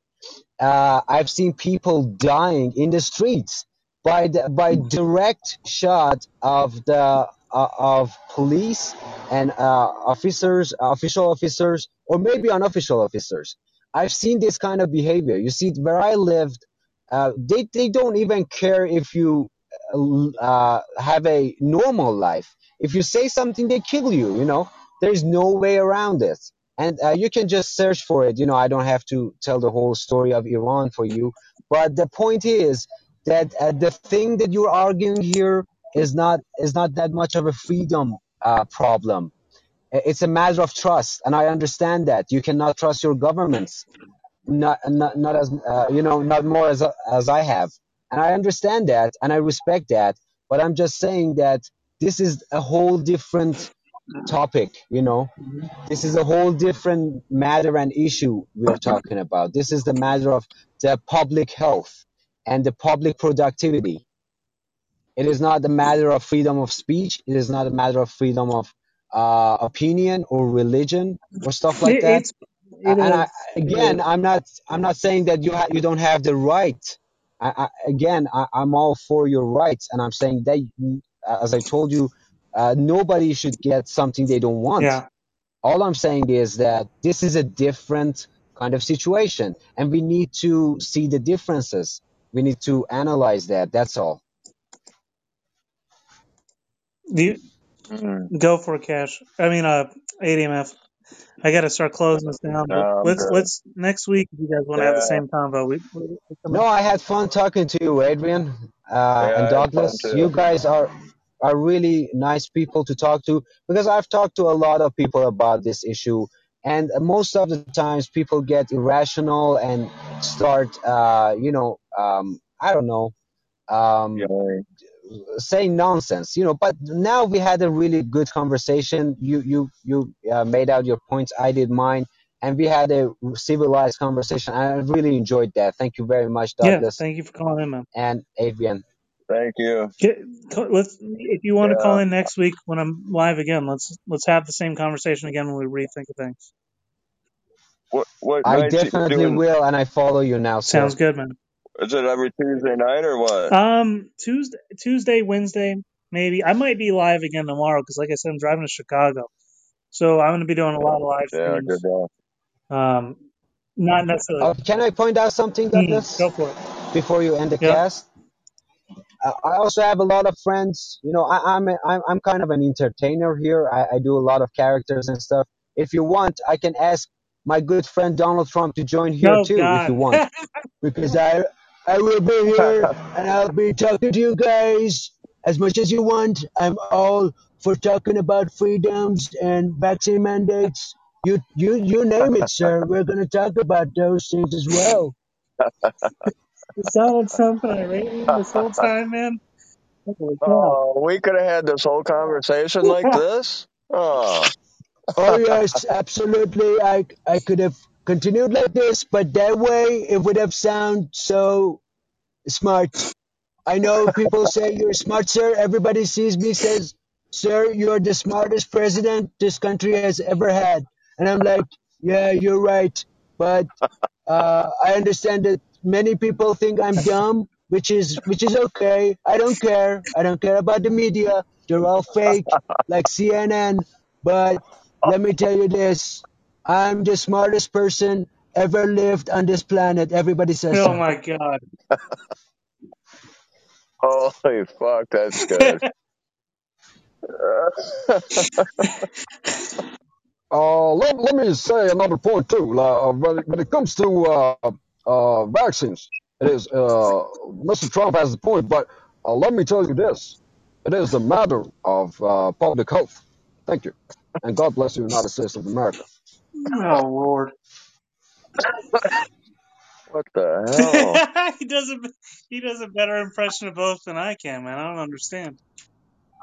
Speaker 3: Uh, I've seen people dying in the streets by the, by direct shot of the of police and uh, officers, official officers, or maybe unofficial officers. I've seen this kind of behavior. You see, where I lived, uh, they they don't even care if you uh, have a normal life. If you say something, they kill you. You know, there's no way around it. And uh, you can just search for it. You know, I don't have to tell the whole story of Iran for you. But the point is that uh, the thing that you're arguing here is not is not that much of a freedom uh, problem. It's a matter of trust, and I understand that you cannot trust your governments, not not, not as uh, you know, not more as as I have, and I understand that, and I respect that. But I'm just saying that this is a whole different topic. You know, this is a whole different matter and issue we're talking about. This is the matter of the public health and the public productivity. It is not a matter of freedom of speech. It is not a matter of freedom of uh, opinion or religion or stuff like that.
Speaker 1: it
Speaker 3: And I, again. I'm not I'm not saying that you ha- you don't have the right. I, I, again, I, I'm all for your rights, and I'm saying that, you- as I told you, uh, nobody should get something they don't want.
Speaker 1: Yeah.
Speaker 3: All I'm saying is that this is a different kind of situation, and we need to see the differences. We need to analyze that. That's all.
Speaker 1: Do you,
Speaker 2: Mm.
Speaker 1: go for it, Cash. I mean, uh, ADMF. I got to start closing this down. But
Speaker 2: No,
Speaker 1: let's
Speaker 2: good.
Speaker 1: let's next week if you guys want to have the
Speaker 2: Yeah,
Speaker 1: same convo. We, we, we come
Speaker 3: No, I had fun talking to you, Adrian uh,
Speaker 2: yeah,
Speaker 3: and
Speaker 2: I had fun
Speaker 3: Douglas. You
Speaker 2: too.
Speaker 3: guys are are really nice people to talk to because I've talked to a lot of people about this issue, and most of the times people get irrational and start, uh, you know, um, I don't know, um,
Speaker 2: Yelling.
Speaker 3: Saying nonsense, you know. But now we had a really good conversation. You you you uh, made out your points. I did mine, and we had a civilized conversation. I really enjoyed that. Thank you very much,
Speaker 1: Yeah,
Speaker 3: Douglas
Speaker 1: thank you for calling in, man.
Speaker 3: and Adrian.
Speaker 2: Thank you.
Speaker 1: Get, co- let's if you want to call
Speaker 2: Yeah.
Speaker 1: in next week when I'm live again. Let's let's have the same conversation again when we rethink of things.
Speaker 2: What what
Speaker 3: I
Speaker 2: nights you
Speaker 3: definitely
Speaker 2: doing?
Speaker 3: will, and I follow you now, sir.
Speaker 1: Sounds good, man.
Speaker 2: Is it every Tuesday night or what?
Speaker 1: Um, Tuesday, Tuesday, Wednesday, maybe. I might be live again tomorrow because, like I said, I'm driving to Chicago, so I'm going to be doing a lot of live
Speaker 2: yeah,
Speaker 1: streams.
Speaker 2: good guy.
Speaker 1: Um, not necessarily.
Speaker 3: Uh, can I point out something,
Speaker 1: Hmm,
Speaker 3: Douglas,
Speaker 1: go for it.
Speaker 3: before you end the
Speaker 1: Yeah.
Speaker 3: cast? Uh, I also have a lot of friends. You know, I, I'm, a, I'm I'm kind of an entertainer here. I, I do a lot of characters and stuff. If you want, I can ask my good friend Donald Trump to join here
Speaker 1: Oh
Speaker 3: too, if you want, because I I will be here and I'll be talking to you guys as much as you want. I'm all for talking about freedoms and vaccine mandates. You you you name it, sir. We're gonna talk about those things as well.
Speaker 1: Is Donald Trump and Iranian this whole time, man? Holy cow.
Speaker 2: Oh, we could have had this whole conversation like this. Oh,
Speaker 3: Oh yes, absolutely. I I could have continued like this, but that way it would have sound so smart. I know people say you're smart, sir. Everybody sees me says, "Sir, you're the smartest president this country has ever had." And I'm like, "Yeah, you're right." But uh, I understand that many people think I'm dumb, which is which is okay. I don't care. I don't care about the media. They're all fake, like CNN. But let me tell you this: I'm the smartest person ever lived on this planet. Everybody says
Speaker 1: Oh
Speaker 3: so.
Speaker 1: my God.
Speaker 2: holy fuck, that's good.
Speaker 4: Uh, let, let me say another point too. Like, uh, when, it, when it comes to uh, uh, vaccines, it is uh, Mr. Trump has a point, but uh, let me tell you this: it is a matter of uh, public health. Thank you, and God bless the United States of America.
Speaker 1: Oh Lord.
Speaker 2: what the hell?
Speaker 1: he does a he does a better impression of both than I can, man. I don't understand.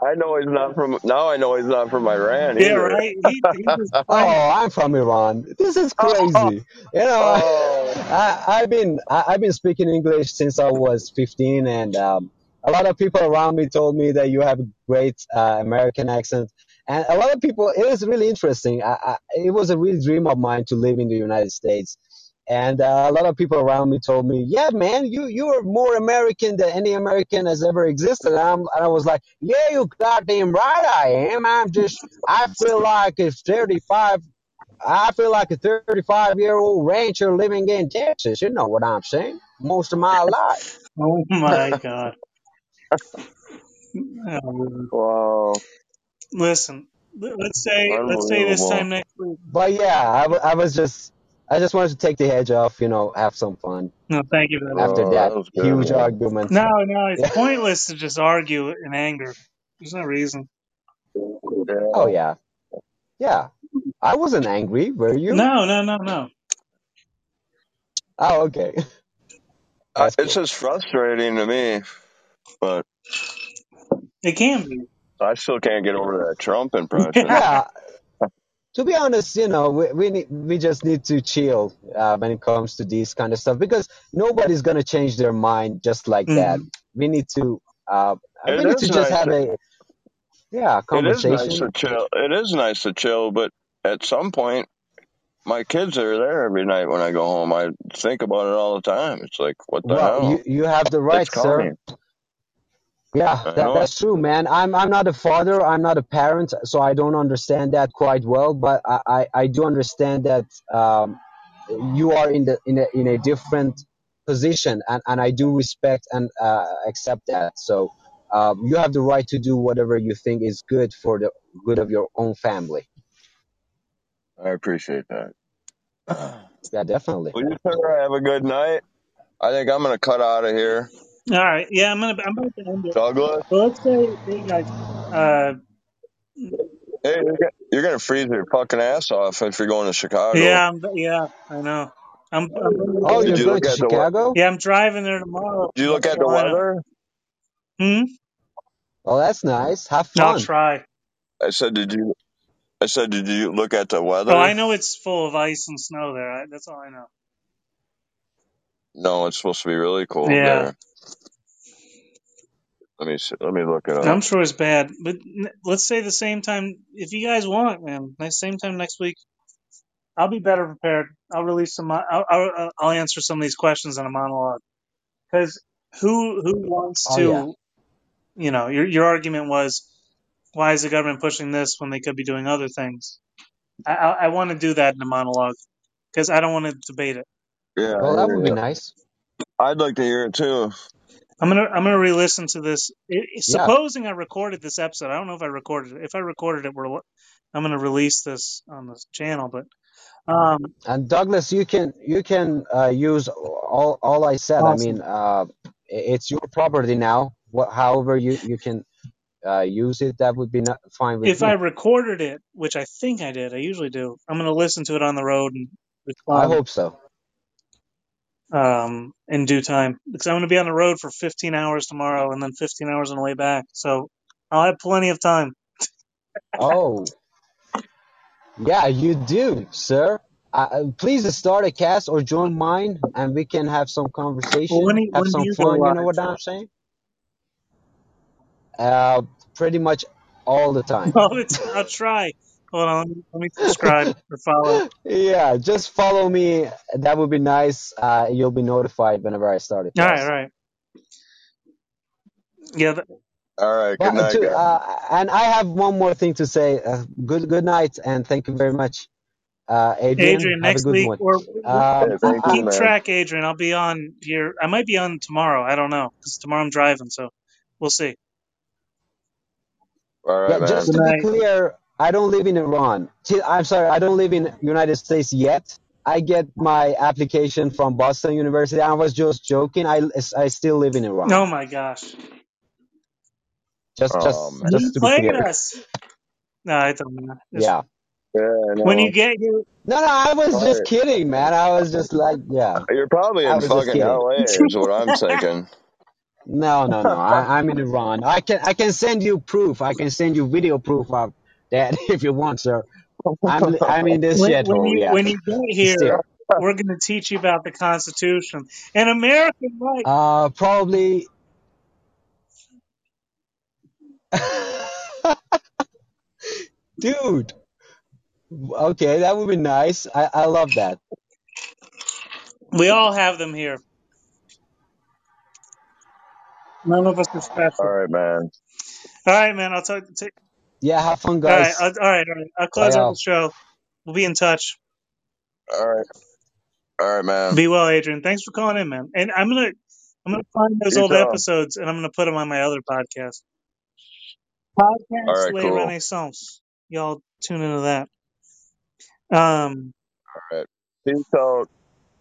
Speaker 2: I know he's not from. Now I know he's not from Iran
Speaker 1: Yeah,
Speaker 2: either.
Speaker 1: right. He, he just
Speaker 3: Oh, I'm from Iran. This is
Speaker 2: Oh,
Speaker 3: crazy. You know,
Speaker 2: oh,
Speaker 3: I, I've been I, I've been speaking English since I was 15, and um, a lot of people around me told me that you have a great uh, American accent. And a lot of people, it was really interesting. I, I, it was a real dream of mine to live in the United States. And uh, a lot of people around me told me, "Yeah, man, you you are more American than any American has ever existed." And, I'm, and I was like, "Yeah, you goddamn right, I am. I'm just, I feel like a 35 I feel like a 35 year old rancher living in Texas. You know what I'm saying? Most of my life.
Speaker 1: oh my God.
Speaker 2: Wow,
Speaker 1: Listen, let- let's say let's say this time next week.
Speaker 3: But yeah, I, w- I was just, I just wanted to take the edge off, you know, have some fun
Speaker 1: No, thank you for that.
Speaker 3: after
Speaker 2: Oh,
Speaker 3: that
Speaker 2: that was good,
Speaker 3: huge
Speaker 2: man.
Speaker 3: argument.
Speaker 1: No, no, it's
Speaker 3: Yeah.
Speaker 1: pointless to just argue in anger. There's no reason.
Speaker 3: Oh,
Speaker 2: Yeah.
Speaker 3: yeah. Yeah. I wasn't angry, were you?
Speaker 1: No, no, no, no.
Speaker 3: Oh, okay.
Speaker 2: Uh, it's
Speaker 3: cool.
Speaker 2: just frustrating to me, but
Speaker 1: It can be.
Speaker 2: I still can't get over that Trump impression.
Speaker 3: Yeah. To be honest, you know, we we, need, we just need to chill uh, when it comes to these kind of stuff because nobody's gonna change their mind just like that.
Speaker 1: Mhm.
Speaker 3: We need to, uh,
Speaker 2: It
Speaker 3: we need to just
Speaker 2: nice.
Speaker 3: have a, yeah, conversation.
Speaker 2: It is nice to chill. It is nice to chill, but at some point, my kids are there every night when I go home. I think about it all the time. It's like, what the
Speaker 3: Well, you
Speaker 2: hell?
Speaker 3: you have the right,
Speaker 2: It's
Speaker 3: sir. Yeah, that, that's true, man. I'm I'm not a father, I'm not a parent, so I don't understand that quite well. But I, I, I do understand that um, you are in the in a in a different position, and, and I do respect and uh, accept that. So um, you have the right to do whatever you think is good for the good of your own family.
Speaker 2: I appreciate that.
Speaker 3: Yeah, definitely.
Speaker 2: Well, you sir have a good night. I think I'm gonna cut out of here.
Speaker 1: All right. Yeah, I'm gonna. I'm about to end it.
Speaker 2: Douglas,
Speaker 1: But let's say, hey guys, uh,
Speaker 2: hey, you're gonna, you're gonna freeze your fucking ass off if you're going to Chicago.
Speaker 1: yeah, I'm, yeah, I know. I'm, I'm
Speaker 3: Oh,
Speaker 2: Did
Speaker 3: you're
Speaker 2: you
Speaker 3: going
Speaker 2: look
Speaker 3: to
Speaker 2: at the we-
Speaker 3: Chicago?
Speaker 1: yeah, I'm driving there tomorrow.
Speaker 2: Did you
Speaker 1: from
Speaker 2: look at the
Speaker 1: Carolina.
Speaker 2: weather?
Speaker 1: Hmm.
Speaker 3: Well, that's nice. Have
Speaker 1: I'll
Speaker 3: fun.
Speaker 1: try.
Speaker 2: I said, did you? I said, did you look at the weather?
Speaker 1: Oh, I know it's full of ice and snow there. I, that's all I know.
Speaker 2: No, it's supposed to be really cold
Speaker 1: Yeah.
Speaker 2: there. Let me see, let me look it up.
Speaker 1: I'm sure it's bad, but n- let's say the same time if you guys want, man. Next same time next week, I'll be better prepared. I'll release some. I'll, I'll, I'll answer some of these questions in a monologue. Because who who wants
Speaker 3: Oh,
Speaker 1: to?
Speaker 3: yeah.
Speaker 1: You know, your your argument was, why is the government pushing this when they could be doing other things? I I, I want to do that in a monologue because I don't want to debate it.
Speaker 2: Yeah,
Speaker 3: Well, that
Speaker 2: I-
Speaker 3: would be nice.
Speaker 2: I'd like to hear it too.
Speaker 1: I'm gonna I'm gonna re-listen to this. I-
Speaker 3: Yeah.
Speaker 1: supposing I recorded this episode, I don't know if I recorded it. If I recorded it, we're I'm gonna release this on this channel. But um,
Speaker 3: And Douglas, you can you can uh, use all all I said. I mean, uh, it's your property now. What, however you you can uh, use it, that would be not, fine with
Speaker 1: if
Speaker 3: me.
Speaker 1: I recorded it, which I think I did, I usually do. I'm gonna listen to it on the road and respond.
Speaker 3: I hope so.
Speaker 1: Um, in due time because I'm gonna be on the road for 15 hours tomorrow and then 15 hours on the way back. So I'll have plenty of time.
Speaker 3: Oh, yeah, you do, sir. Uh, uh, please start a cast or join mine, and we can have some conversation,
Speaker 1: Well, do-
Speaker 3: have some
Speaker 1: you
Speaker 3: fun. You know what I'm saying? Uh, pretty much all the time.
Speaker 1: Well, it's, I'll try. Hold on, let me, let me subscribe or follow.
Speaker 3: Yeah, just follow me. That would be nice. Uh, you'll be notified whenever I start it.
Speaker 1: All right,
Speaker 3: cast.
Speaker 1: all right. Yeah, th-
Speaker 2: All right, good
Speaker 3: But
Speaker 2: night,
Speaker 3: to,
Speaker 2: guys.
Speaker 3: uh, and I have one more thing to say. Uh, good good night, and thank you very much, uh, Adrian.
Speaker 1: Adrian,
Speaker 3: have a
Speaker 1: next
Speaker 3: good
Speaker 1: week
Speaker 3: one.
Speaker 1: or
Speaker 3: Um,
Speaker 2: Yeah, thank you,
Speaker 1: keep
Speaker 2: man.
Speaker 1: track, Adrian. I'll be on here. I might be on tomorrow. I don't know because tomorrow I'm driving, so we'll see.
Speaker 2: All right,
Speaker 3: yeah,
Speaker 2: man.
Speaker 3: just
Speaker 1: Good
Speaker 3: to be
Speaker 1: night.
Speaker 3: clear, I don't live in Iran. I'm sorry, I don't live in United States yet. I get my application from Boston University. I was just joking. I, I still live in Iran.
Speaker 1: Oh my gosh,
Speaker 3: Just
Speaker 2: Oh
Speaker 3: just
Speaker 2: man.
Speaker 1: you
Speaker 3: just to be clear.
Speaker 1: us. No, I don't matter. It's-
Speaker 3: Yeah.
Speaker 2: Yeah, I
Speaker 1: When you get here,
Speaker 3: No, no, I was just kidding, man. I was just like, yeah.
Speaker 2: You're probably in fucking. LA, is what I'm thinking.
Speaker 3: No, no, no. I, I'm in Iran. I can I can send you proof. I can send you video proof of that if you want, sir. I'm I'm in this
Speaker 1: when, when
Speaker 3: shithole.
Speaker 1: you
Speaker 3: Yeah.
Speaker 1: when you get here,
Speaker 3: Still.
Speaker 1: we're going to teach you about the Constitution and American rights.
Speaker 3: Uh, probably. Dude. Okay, that would be nice. I, I love that.
Speaker 1: We all have them here. None of us are
Speaker 2: All
Speaker 1: special.
Speaker 2: right, man.
Speaker 1: All right, man. I'll talk. To,
Speaker 3: Yeah, have fun,
Speaker 1: all right,
Speaker 3: guys.
Speaker 1: I'll, all right, all right. I'll close
Speaker 3: Bye,
Speaker 1: out the show. We'll be in touch.
Speaker 2: All right. All right, man.
Speaker 1: Be well, Adrian. Thanks for calling in, man. And I'm gonna I'm gonna find those
Speaker 2: You
Speaker 1: old
Speaker 2: too.
Speaker 1: episodes and I'm gonna put them on my other podcast. Podcast
Speaker 2: All right, cool.
Speaker 1: Renaissance. Y'all tune into that. Um,
Speaker 2: All right. Peace out.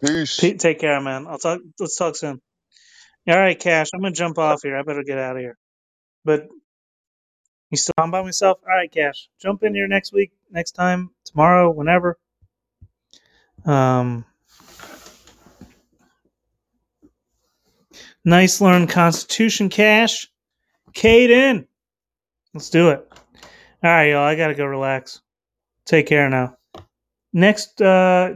Speaker 2: Peace.
Speaker 1: Pete, take care, man. I'll talk. Let's talk soon. All right, Cash. I'm gonna jump off here. I better get out of here. But you still on by myself? All right, Cash. Jump in here next week, next time, tomorrow, whenever. Um, nice learn Constitution, Cash. Kate in. Let's do it. All right, y'all. I gotta go relax. Take care now. Next, uh,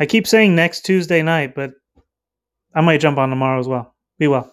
Speaker 1: I keep saying next Tuesday night, but I might jump on tomorrow as well. Be well.